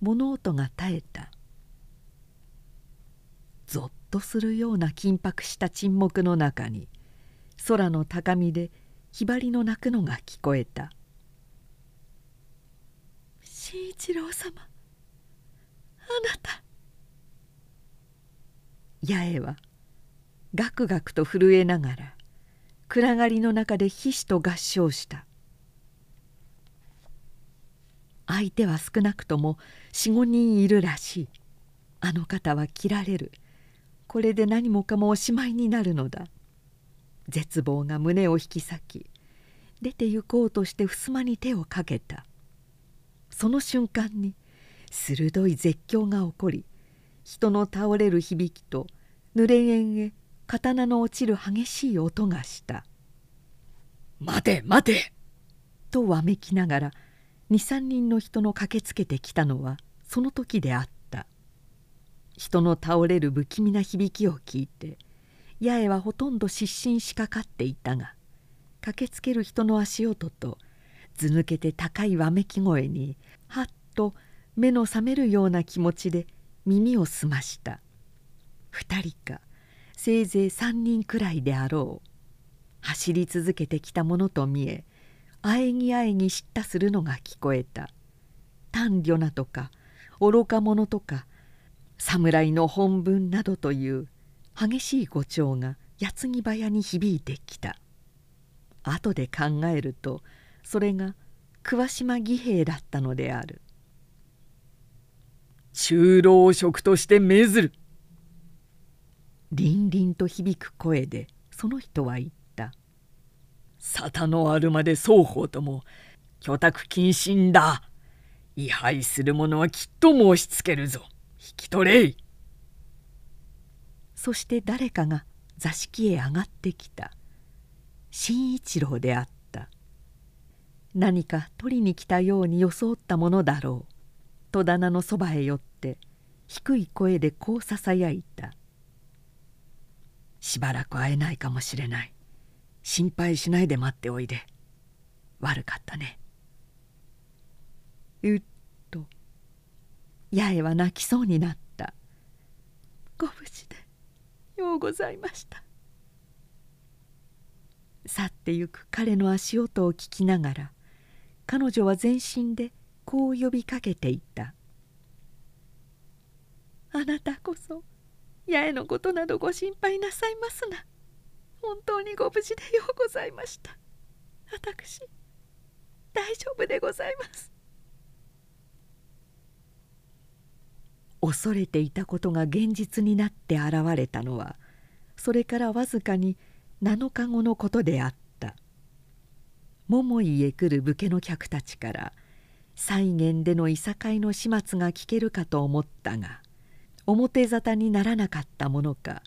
物音が絶えた。ぞっとするような緊迫した沈黙の中に空の高みでひばりの鳴くのが聞こえた「新一郎様。あなた」八重はガクガクと震えながら暗がりの中でひしと合唱した。相手は少なくとも45人いるらしい。あの方は切られる。これで何もかもおしまいになるのだ。絶望が胸を引き裂き出て行こうとして襖に手をかけた。その瞬間に鋭い絶叫が起こり人の倒れる響きと濡れ縁へ刀の落ちる激しい音がした「待て待て!」とわめきながら23人の人の駆けつけてきたのはその時であった人の倒れる不気味な響きを聞いて八重はほとんど失神しかかっていたが駆けつける人の足音とず抜けて高いわめき声にはっと目の覚めるような気持ちで耳を澄ました。2人かせいぜい3人くらいであろう。走り続けてきたものと見えあえぎあえぎ叱咤するのが聞こえた。短慮なとか愚か者とか侍の本分などという激しい語調が矢継ぎ早に響いてきた。後で考えるとそれが桑島義兵だったのである中老職として命ずる凛々と響く声でその人は言った「沙汰のあるまで双方とも居宅謹慎だ位牌する者はきっと申しつけるぞ引き取れい」そして誰かが座敷へ上がってきた新一郎であった何か取りに来たように装ったものだろう。戸棚のそばへ寄って低い声でこうささやいた「しばらく会えないかもしれない。心配しないで待っておいで。悪かったね」うっと。八重は泣きそうになった「ご無事でようございました」去ってゆく彼の足音を聞きながら彼女は全身でこう呼びかけていた「あなたこそ八重のことなどご心配なさいますな。本当にご無事でようございました。私大丈夫でございます」恐れていたことが現実になって現れたのはそれからわずかに7日後のことであった。桃井へ来る武家の客たちから再現でのいさかいの始末が聞けるかと思ったが表沙汰にならなかったものか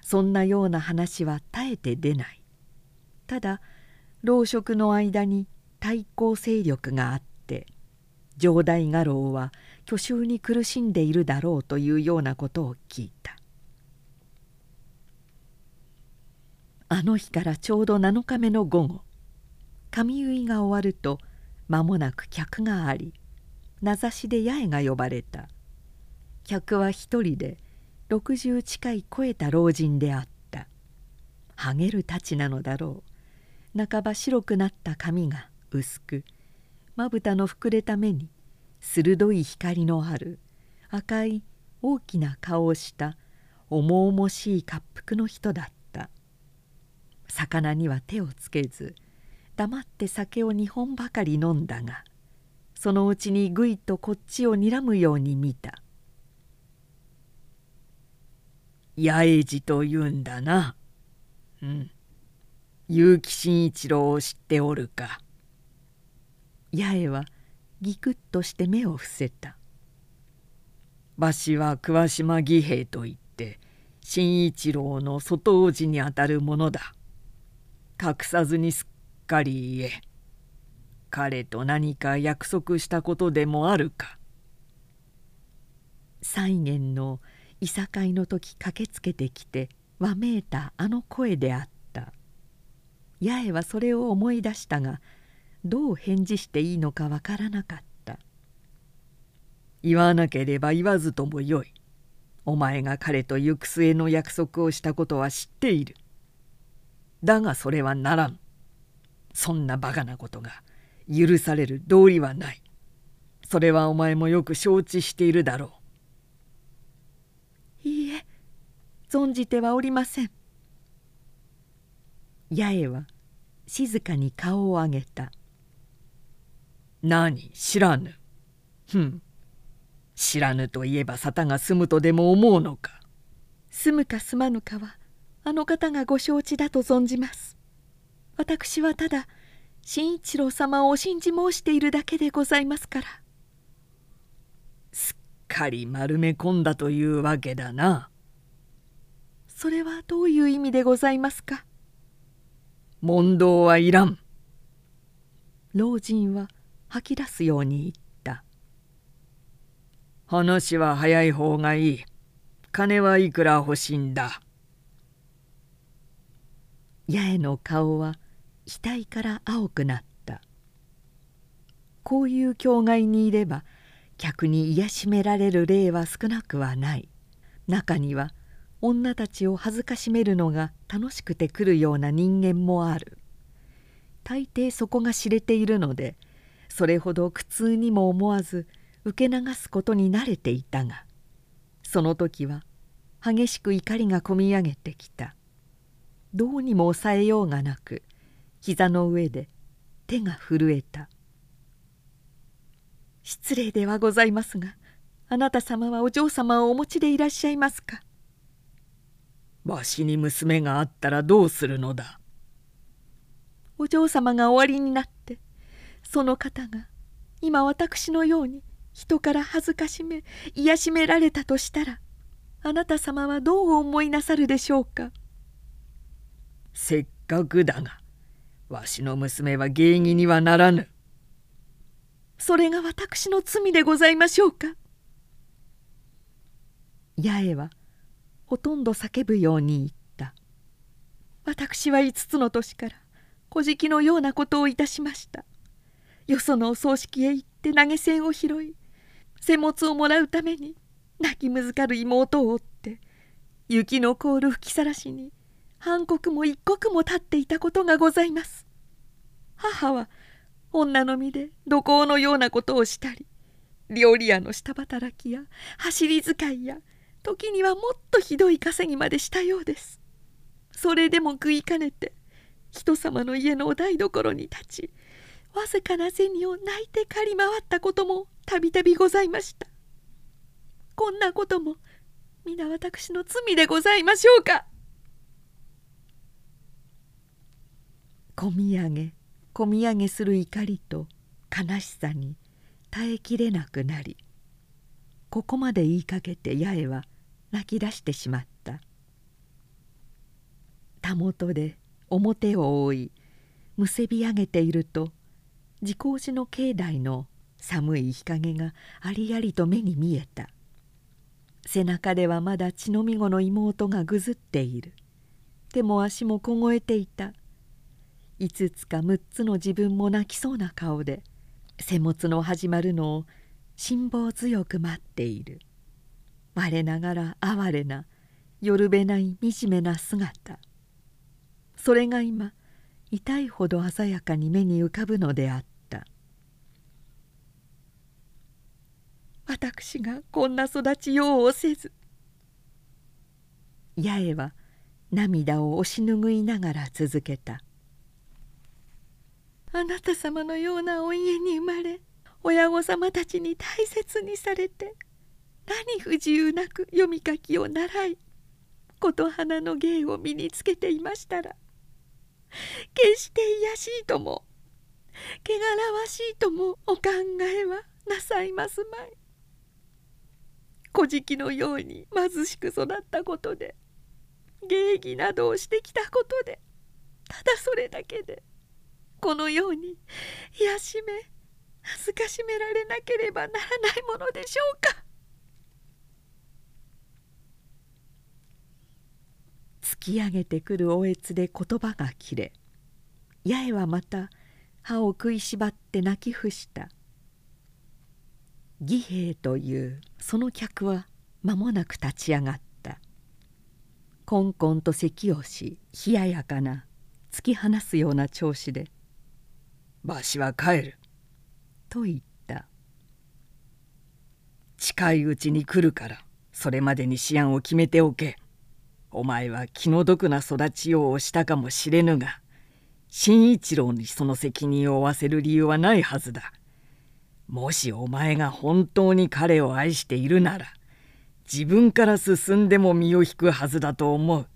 そんなような話は絶えて出ない。ただ老職の間に対抗勢力があって城代家老は去就に苦しんでいるだろうというようなことを聞いた。あの日からちょうど7日目の午後髪結いが終わると間もなく客があり名指しで八重が呼ばれた。客は一人で60近い超えた老人であった。はげるたちなのだろう。半ば白くなった髪が薄くまぶたの膨れた目に鋭い光のある赤い大きな顔をした重々しい滑腹の人だった。魚には手をつけず黙って酒を2本ばかり飲んだがそのうちにぐいとこっちをにらむように見た「八重寺と言うんだな。うん。結城真一郎を知っておるか」八重はぎくっとして目を伏せた「わしは桑島義兵といって真一郎の外王子にあたるものだ」隠さずにすかり言え。彼と何か約束したことでもあるか。再現のいさかいの時駆けつけてきてわめいたあの声であった。八重はそれを思い出したがどう返事していいのかわからなかった。言わなければ言わずともよい。お前が彼と行く末の約束をしたことは知っている。だがそれはならん。そんなバカなことが許される道理はない。それはお前もよく承知しているだろう。いいえ存じてはおりません。八重は静かに顔を上げた。何？知らぬ。ふん。知らぬといえば沙汰が済むとでも思うのか？済むか済まぬかはあの方がご承知だと存じます私はただ新一郎様をお信じ申しているだけでございますから。すっかり丸め込んだというわけだな。それはどういう意味でございますか？問答はいらん。老人は吐き出すように言った。話は早い方がいい。金はいくら欲しいんだ。八重の顔は額から青くなった。こういう境外にいれば客に癒しめられる例は少なくはない。中には女たちを恥ずかしめるのが楽しくてくるような人間もある。大抵そこが知れているのでそれほど苦痛にも思わず受け流すことに慣れていたがその時は激しく怒りがこみ上げてきた。どうにも抑えようがなく膝の上で手が震えた「失礼ではございますがあなた様はお嬢様をお持ちでいらっしゃいますか?」わしに娘があったらどうするのだ？お嬢様が終わりになってその方が今私のように人から恥ずかしめ癒しめられたとしたらあなた様はどう思いなさるでしょうか？せっかくだがわしの娘は芸妓にはならぬ。それが私の罪でございましょうか。八重はほとんど叫ぶように言った。私は5つの年から小じのようなことをいたしました。よそのお葬式へ行って投げ銭を拾い製物をもらうために泣きむずかる妹を追って雪の凍る吹きさらしに半刻も一刻も立っていたことがございます。母は女の身で土工のようなことをしたり料理屋の下働きや走り使いや時にはもっとひどい稼ぎまでしたようです。それでも食いかねて人様の家のお台所に立ちわずかな銭を泣いて借り回ったこともたびたびございました。こんなことも皆私の罪でございましょうか。こみ上げこみ上げする怒りと悲しさに耐えきれなくなりここまで言いかけて八重は泣き出してしまった。たもとで表を覆いむせび上げていると自光寺の境内の寒い日陰がありありと目に見えた。背中ではまだ血のみ子の妹がぐずっている。手も足も凍えていた。5つか6つの自分も泣きそうな顔で瀬物の始まるのを辛抱強く待っている。我ながら哀れなよるべない惨めな姿。それが今痛いほど鮮やかに目に浮かぶのであった。私がこんな育ちようをせず八重は涙を押し拭いながら続けた「あなた様のようなお家に生まれ親御様たちに大切にされて何不自由なく読み書きを習い琴花の芸を身につけていましたら決して卑しいとも汚らわしいともお考えはなさいますまい。古事記のように貧しく育ったことで芸妓などをしてきたことでただそれだけでこのように癒しめ恥ずかしめられなければならないものでしょうか。突き上げてくるおえつで言葉が切れ八重はまた歯を食いしばって泣き伏した。義兵衛というその客は間もなく立ち上がった。こんこんと咳をし冷ややかな突き放すような調子で「わしは帰る」と言った「近いうちに来るからそれまでに思案を決めておけ」お前は気の毒な育ちようをしたかもしれぬが新一郎にその責任を負わせる理由はないはずだ。もしお前が本当に彼を愛しているなら自分から進んでも身を引くはずだと思う。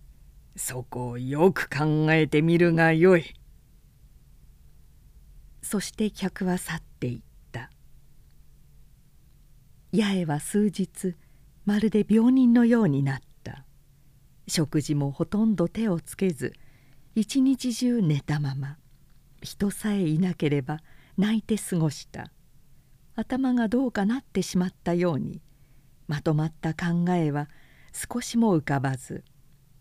そこをよく考えてみるがよい。そして客は去っていった。八重は数日まるで病人のようになった。食事もほとんど手をつけず一日中寝たまま人さえいなければ泣いて過ごした。頭がどうかなってしまったようにまとまった考えは少しも浮かばず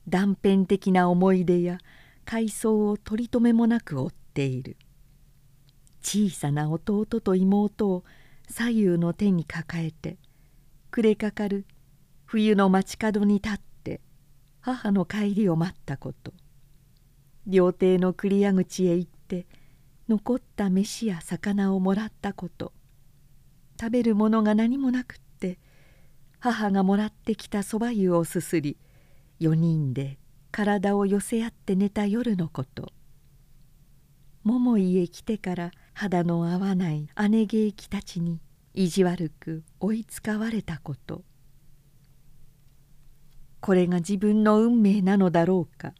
断片的な思い出や回想を取り留めもなく追っている。小さな弟と妹を左右の手に抱えて暮れかかる冬の街角に立って母の帰りを待ったこと。料亭の栗屋口へ行って残った飯や魚をもらったこと。食べるものが何もなくって母がもらってきたそば湯をすすり4人で体を寄せ合って寝た夜のこと。桃井へ来てから肌の合わない姉芸貴たちに意地悪く追いつかわれたこと。これが自分の運命なのだろうか。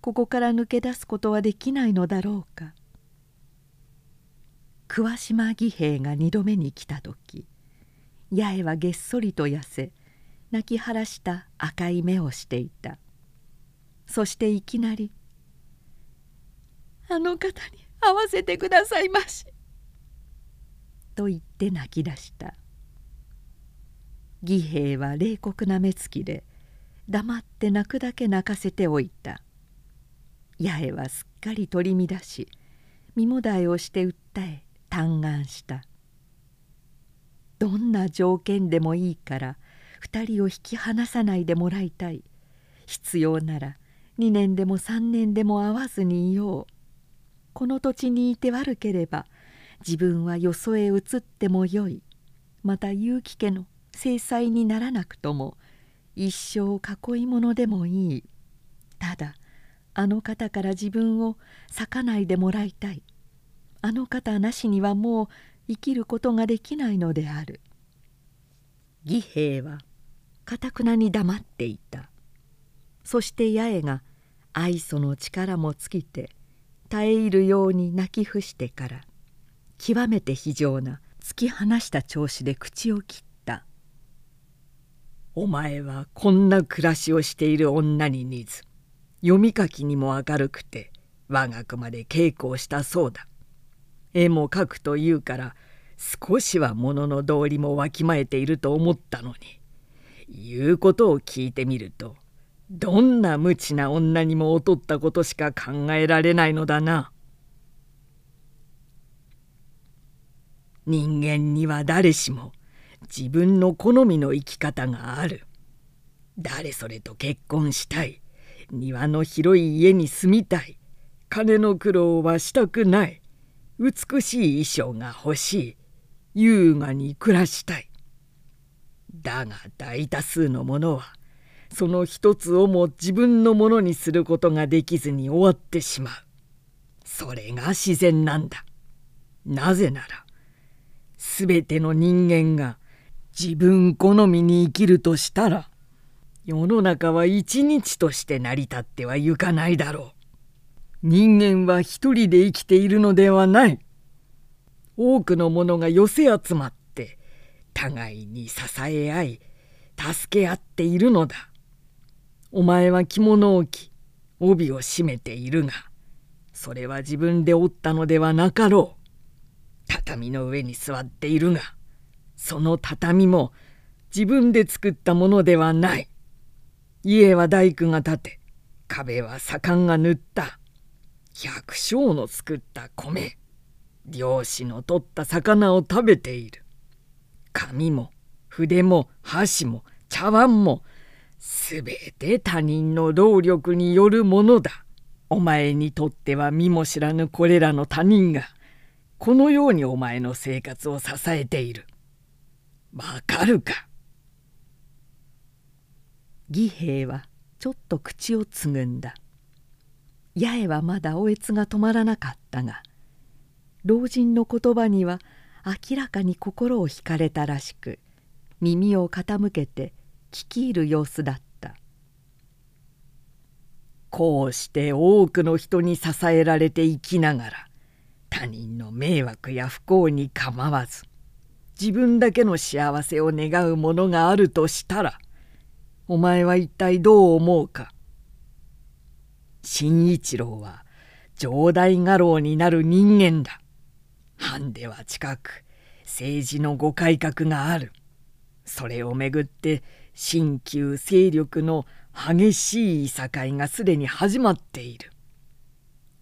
ここから抜け出すことはできないのだろうか。桑島義兵が二度目に来た時八重はげっそりと痩せ泣き晴らした赤い目をしていた。そしていきなり「あの方に会わせてくださいまし」と言って泣き出した。義兵は冷酷な目つきで黙って泣くだけ泣かせておいた。八重はすっかり取り乱し身もだえをして訴え嘆願した。どんな条件でもいいから2人を引き離さないでもらいたい。必要なら2年でも3年でも会わずにいよう。この土地にいて悪ければ自分はよそへ移ってもよい。また結城家の制裁にならなくとも一生囲い物でもいい。ただあの方から自分を裂かないでもらいたい。あの方なしにはもう生きることができないのである。義兵はかたくなに黙っていた。そして八重が愛想の力も尽きて絶え入るように泣き伏してから極めて非常な突き放した調子で口を切った「お前はこんな暮らしをしている女に似ず読み書きにも明るくて我が子まで稽古をしたそうだ。絵も描くというから少しは物の道理もわきまえていると思ったのに言うことを聞いてみるとどんな無知な女にも劣ったことしか考えられないのだな。人間には誰しも自分の好みの生き方がある。誰それと結婚したい。庭の広い家に住みたい。金の苦労はしたくない。美しい衣装が欲しい。優雅に暮らしたい。だが大多数の者はその一つをも自分のものにすることができずに終わってしまう。それが自然なんだ。なぜなら全ての人間が自分好みに生きるとしたら世の中は一日として成り立ってはいかないだろう。人間は一人で生きているのではない。多くの者が寄せ集まって互いに支え合い助け合っているのだ。お前は着物を着帯を締めているがそれは自分で折ったのではなかろう。畳の上に座っているがその畳も自分で作ったものではない。家は大工が建て壁は左官が塗った。百姓の作った米漁師の取った魚を食べている。紙も筆も箸も茶碗もすべて他人の労力によるものだ。お前にとっては身も知らぬこれらの他人がこのようにお前の生活を支えている。わかるか？義兵はちょっと口をつぐんだ。八重はまだおえつが止まらなかったが老人の言葉には明らかに心を惹かれたらしく耳を傾けて聞き入る様子だった。こうして多くの人に支えられて生きながら他人の迷惑や不幸に構わず自分だけの幸せを願うものがあるとしたらお前は一体どう思うか。新一郎は城代家老になる人間だ。藩では近く政治のご改革がある。それをめぐって新旧勢力の激しいいさかいがすでに始まっている。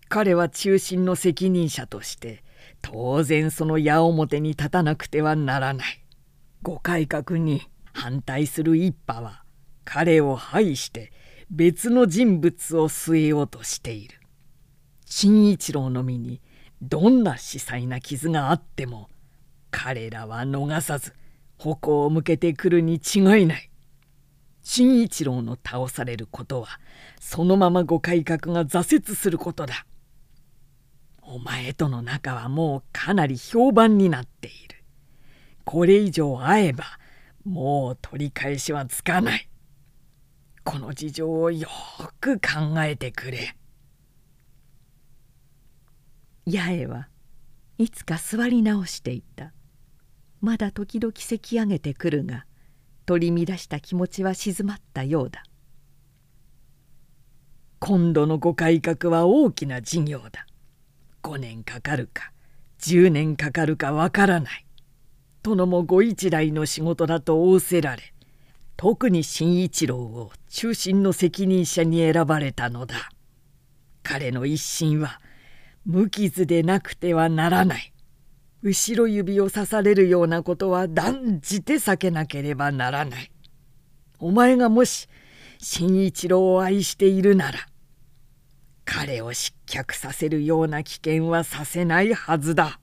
彼は中心の責任者として当然その矢面に立たなくてはならない。ご改革に反対する一派は彼を排して別の人物を据えようとしている。新一郎の身にどんな司祭な傷があっても彼らは逃さず矛を向けてくるに違いない。新一郎の倒されることはそのままご改革が挫折することだ。お前との仲はもうかなり評判になっている。これ以上会えばもう取り返しはつかない。この事情をよく考えてくれ。八重はいつか座り直していった。まだ時々せき上げてくるが取り乱した気持ちは静まったようだ。今度のご改革は大きな事業だ。5年かかるか10年かかるかわからない。殿もご一代の仕事だと仰せられ特に新一郎を中心の責任者に選ばれたのだ。彼の一心は無傷でなくてはならない。後ろ指を刺されるようなことは断じて避けなければならない。お前がもし新一郎を愛しているなら彼を失脚させるような危険はさせないはずだ。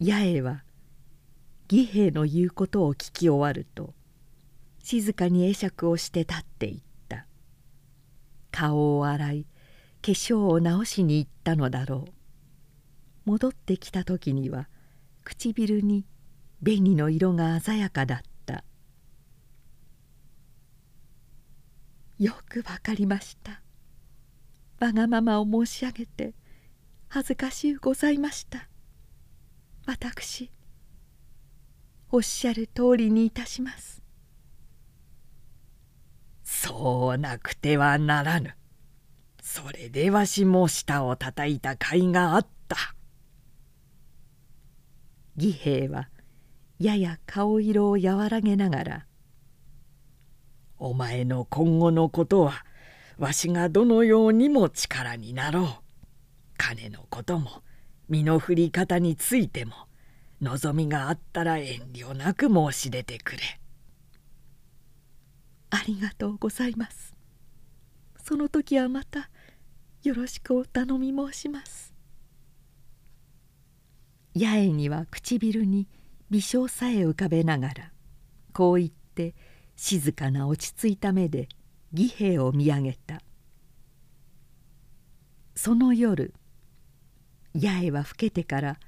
八重は義兵衛の言うことを聞き終わると静かに会釈をして立っていった。顔を洗い化粧を直しに行ったのだろう。戻ってきた時には唇に紅の色が鮮やかだった。よくわかりました。わがままを申し上げて恥ずかしゅうございました。私おっしゃる通りにいたします。そうなくてはならぬ。それでわしも舌をたたいた甲斐があった。義兵はやや顔色を和らげながら「お前の今後のことはわしがどのようにも力になろう金のことも身の振り方についても望みがあったら遠慮なく申し出てくれ」。ありがとうございます。その時はまたよろしくお頼み申します。八重には唇に微笑さえ浮かべながらこう言って静かな落ち着いた目で義兵を見上げた。その夜八重は老けてから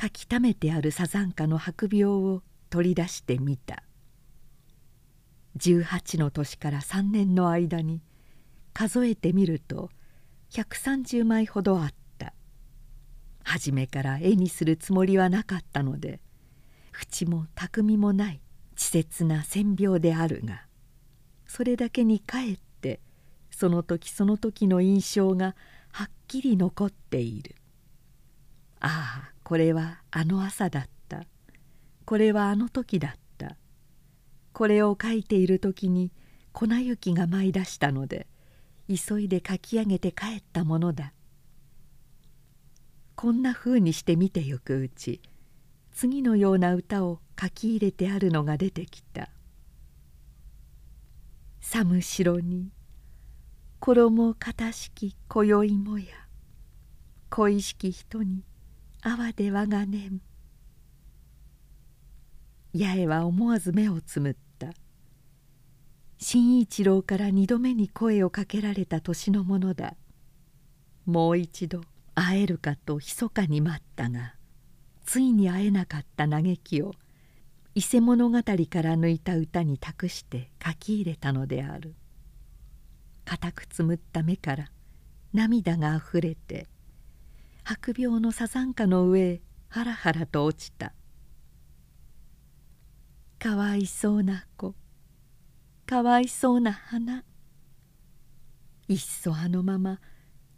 書きためてあるサザンカの白病を取り出してみた。18の年から3年の間に数えてみると130枚ほどあった。初めから絵にするつもりはなかったので縁も巧みもない稚拙な線描であるがそれだけにかえってその時その時の印象がはっきり残っている。ああこれはあの朝だった。これはあの時だった。これを書いている時に粉雪が舞い出したので急いで書き上げて帰ったものだ。こんなふうにして見てゆくうち次のような歌を書き入れてあるのが出てきた「寒城に衣かたしき今宵もや恋しき人に泡で我がねん」八重は思わず目をつむった。新一郎から二度目に声をかけられた年のものだ。もう一度会えるかと密かに待ったがついに会えなかった嘆きを伊勢物語から抜いた歌に託して書き入れたのである。固くつむった目から涙があふれて白病のサザンカの上へハラハラと落ちた。かわいそうな子かわいそうな花。いっそあのまま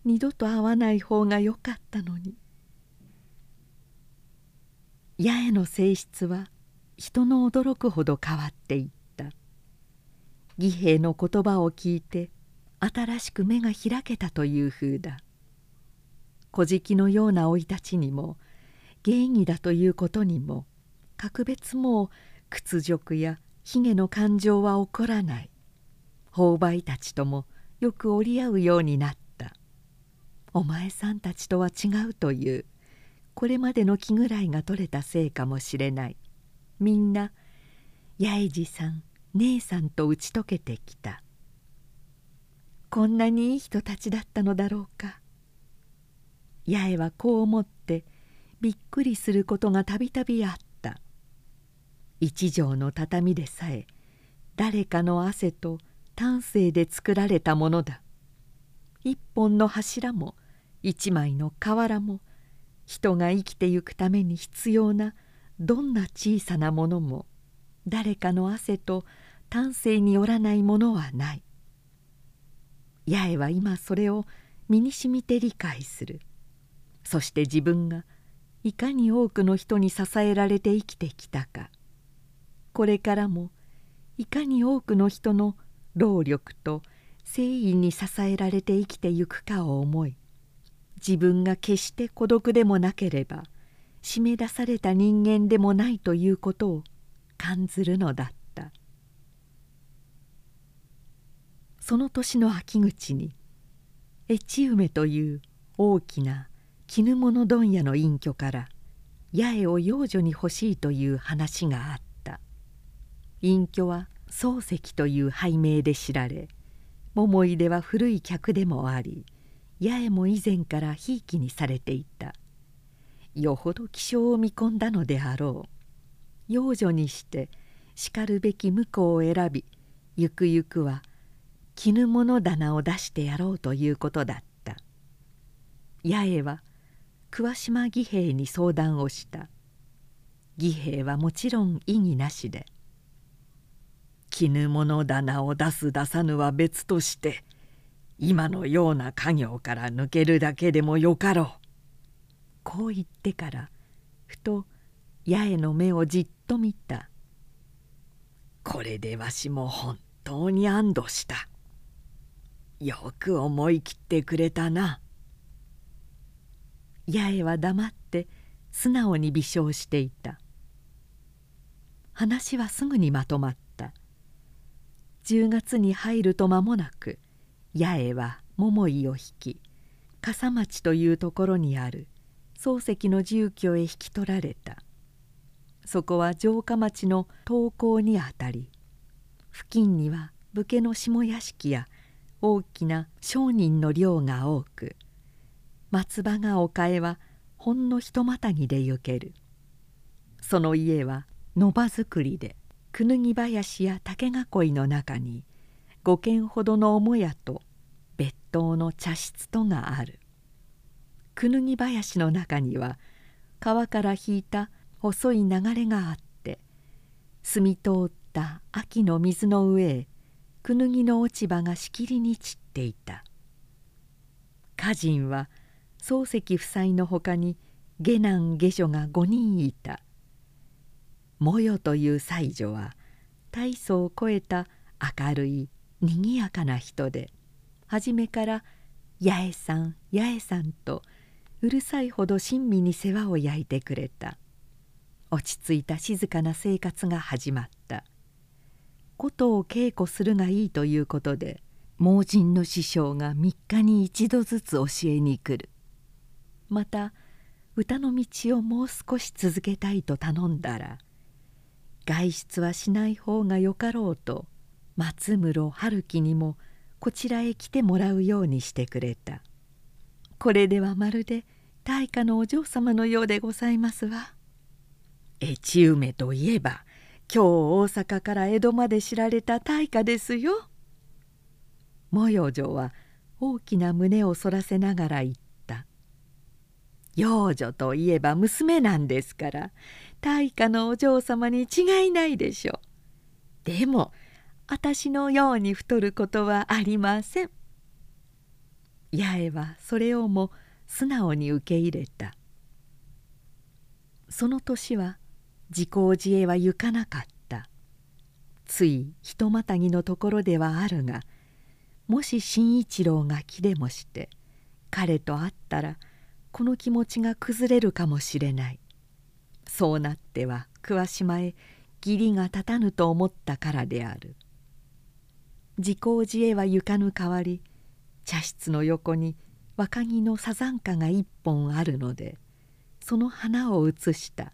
二度と会わない方がよかったのに。八重の性質は人の驚くほど変わっていった。義兵の言葉を聞いて新しく目が開けたという風だ。小じのような生い立ちにも芸儀だということにも格別もう屈辱や卑下の感情は起こらない。購買たちともよく折り合うようになった。お前さんたちとは違うという。これまでの気ぐらいが取れたせいかもしれない。みんな八重路さん姉さんと打ち解けてきた。こんなにいい人たちだったのだろうか。八重はこう思ってびっくりすることがたびたびあった。一畳の畳でさえ誰かの汗と丹精で作られたものだ。一本の柱も一枚の瓦も人が生きてゆくために必要などんな小さなものも誰かの汗と丹精によらないものはない。八重は今それを身にしみて理解する。そして自分がいかに多くの人に支えられて生きてきたか。これからもいかに多くの人の労力と誠意に支えられて生きてゆくかを思い自分が決して孤独でもなければ締め出された人間でもないということを感ずるのだった。その年の秋口に越梅という大きな絹物問屋の隠居から八重を養女に欲しいという話があった。隠居は漱石という俳名で知られ桃井では古い客でもあり八重も以前からひいきにされていた。よほど気性を見込んだのであろう。養女にしてしかるべき婿を選びゆくゆくは絹物棚を出してやろうということだった。八重は桑島義兵衛に相談をした。義兵衛はもちろん異議なしで「絹物棚を出す出さぬは別として今のような家業から抜けるだけでもよかろう」こう言ってからふと八重の目をじっと見た。これでわしも本当に安堵した。よく思い切ってくれたな。八重は黙って素直に微笑していた。話はすぐにまとまった。10月に入ると間もなく八重は桃井を引き笠町というところにある漱石の住居へ引き取られた。そこは城下町の東港にあたり付近には武家の下屋敷や大きな商人の寮が多く松葉が丘へはほんのひとまたぎで行ける。その家は野場造りでくぬぎ林や竹囲いの中に5軒ほどの母屋と別当の茶室とがある。くぬぎ林の中には川から引いた細い流れがあって澄み通った秋の水の上へくぬぎの落ち葉がしきりに散っていた。歌人は漱石夫妻のほかに下男下女が5人いた。もよという妻女は大層を超えた明るいにぎやかな人で初めから「八重さん八重さん」とうるさいほど親身に世話を焼いてくれた。落ち着いた静かな生活が始まった。琴を稽古するがいいということで盲人の師匠が3日に一度ずつ教えに来る。また歌の道をもう少し続けたいと頼んだら外出はしない方がよかろうと松室春樹にもこちらへ来てもらうようにしてくれた。これではまるで大家のお嬢様のようでございますわ。越梅といえば今日大阪から江戸まで知られた大家ですよ。模様女は大きな胸を反らせながら言った。養女といえば娘なんですから大家のお嬢様に違いないでしょう。でも私のように太ることはありません。八重はそれをも素直に受け入れた。その年は自公自へは行かなかった。ついひとまたぎのところではあるがもし新一郎が来でもして彼と会ったら「この気持ちが崩れるかもしれない。そうなっては桑島へ義理が立たぬと思ったからである。自公自へは行かぬ代わり茶室の横に若木のサザンカが一本あるのでその花を写した。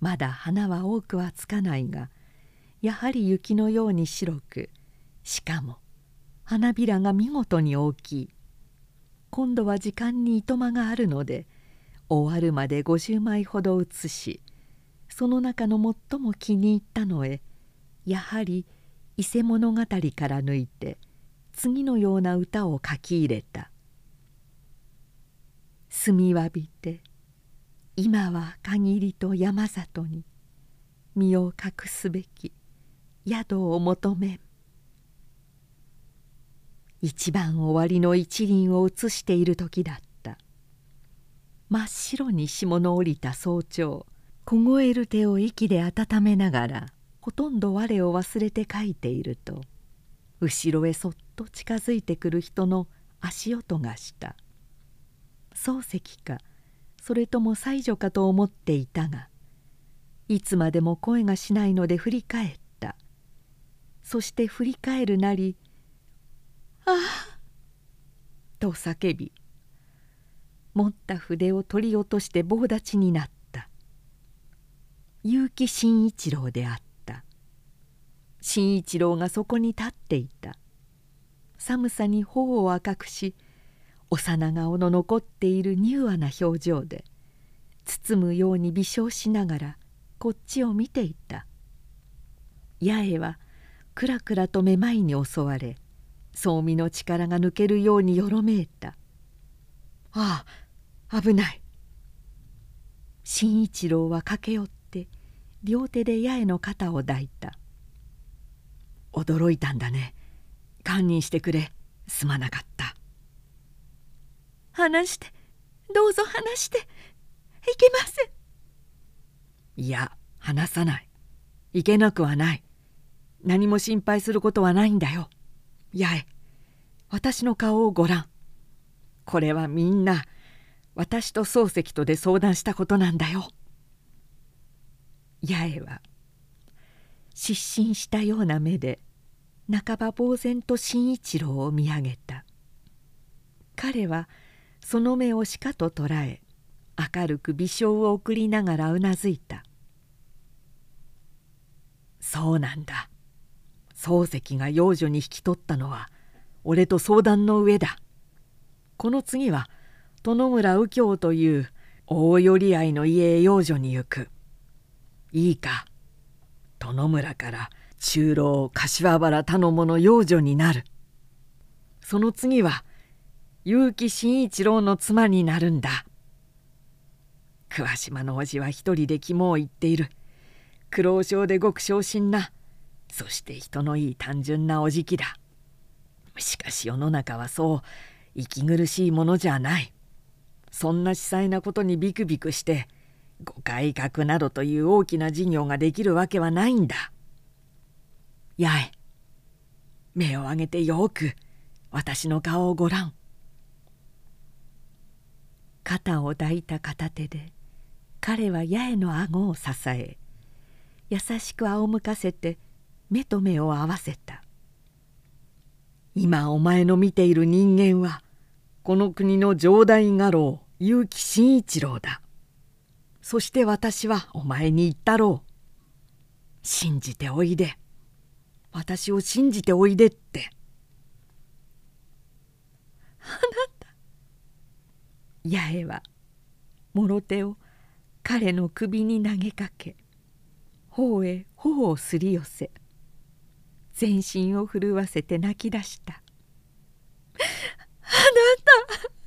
まだ花は多くはつかないがやはり雪のように白くしかも花びらが見事に大きい。今度は時間にいとまがあるので終わるまで50枚ほど写しその中の最も気に入ったのへやはり伊勢物語から抜いて次のような歌を書き入れた「澄みわびて今は限りと山里に身を隠すべき宿を求めん」一番終わりの一輪を映している時だった。真っ白に霜の降りた早朝凍える手を息で温めながらほとんど我を忘れて書いていると後ろへそっと近づいてくる人の足音がした。漱石かそれとも妻女かと思っていたがいつまでも声がしないので振り返った。そして振り返るなり「ああ!」と叫び持った筆を取り落として棒立ちになった。結城真一郎であった。新一郎がそこに立っていた。寒さに頬を赤くし幼顔の残っている柔和な表情で包むように微笑しながらこっちを見ていた。八重はくらくらとめまいに襲われ装身の力が抜けるようによろめいた「ああ危ない」新一郎は駆け寄って両手で八重の肩を抱いた。驚いたんだね。堪忍してくれ。すまなかった。話して。どうぞ話して。いけませんいや話さない。いけなくはない。何も心配することはないんだよ。八重私の顔をごらんこれはみんな私と漱石とで相談したことなんだよ。八重は失神したような目で半ば呆然と新一郎を見上げた。彼はその目をしかと捉え明るく微笑を送りながらうなずいた「そうなんだ。漱石が養女に引き取ったのは俺と相談の上だ。この次は殿村右京という大寄り合いの家へ養女に行く。いいか。殿村から中老柏原頼母の養女になる。その次は結城真一郎の妻になるんだ。桑島の叔父は一人で肝を言っている。苦労症でごく昇進な。そして人のいい単純なおじきだ。しかし世の中はそう息苦しいものじゃない。そんな司細なことにビクビクしてご改革などという大きな事業ができるわけはないんだ。八重目を上げてよく私の顔をごらん肩を抱いた片手で彼は八重の顎を支え優しく仰向かせて目と目を合わせた。今お前の見ている人間はこの国の城代家老結城真一郎だ。そして私はお前に言ったろう。信じておいで。私を信じておいでって。あなた。八重は諸手を彼の首に投げかけ頬へ頬をすり寄せ全身を震わせて泣き出した「あなた。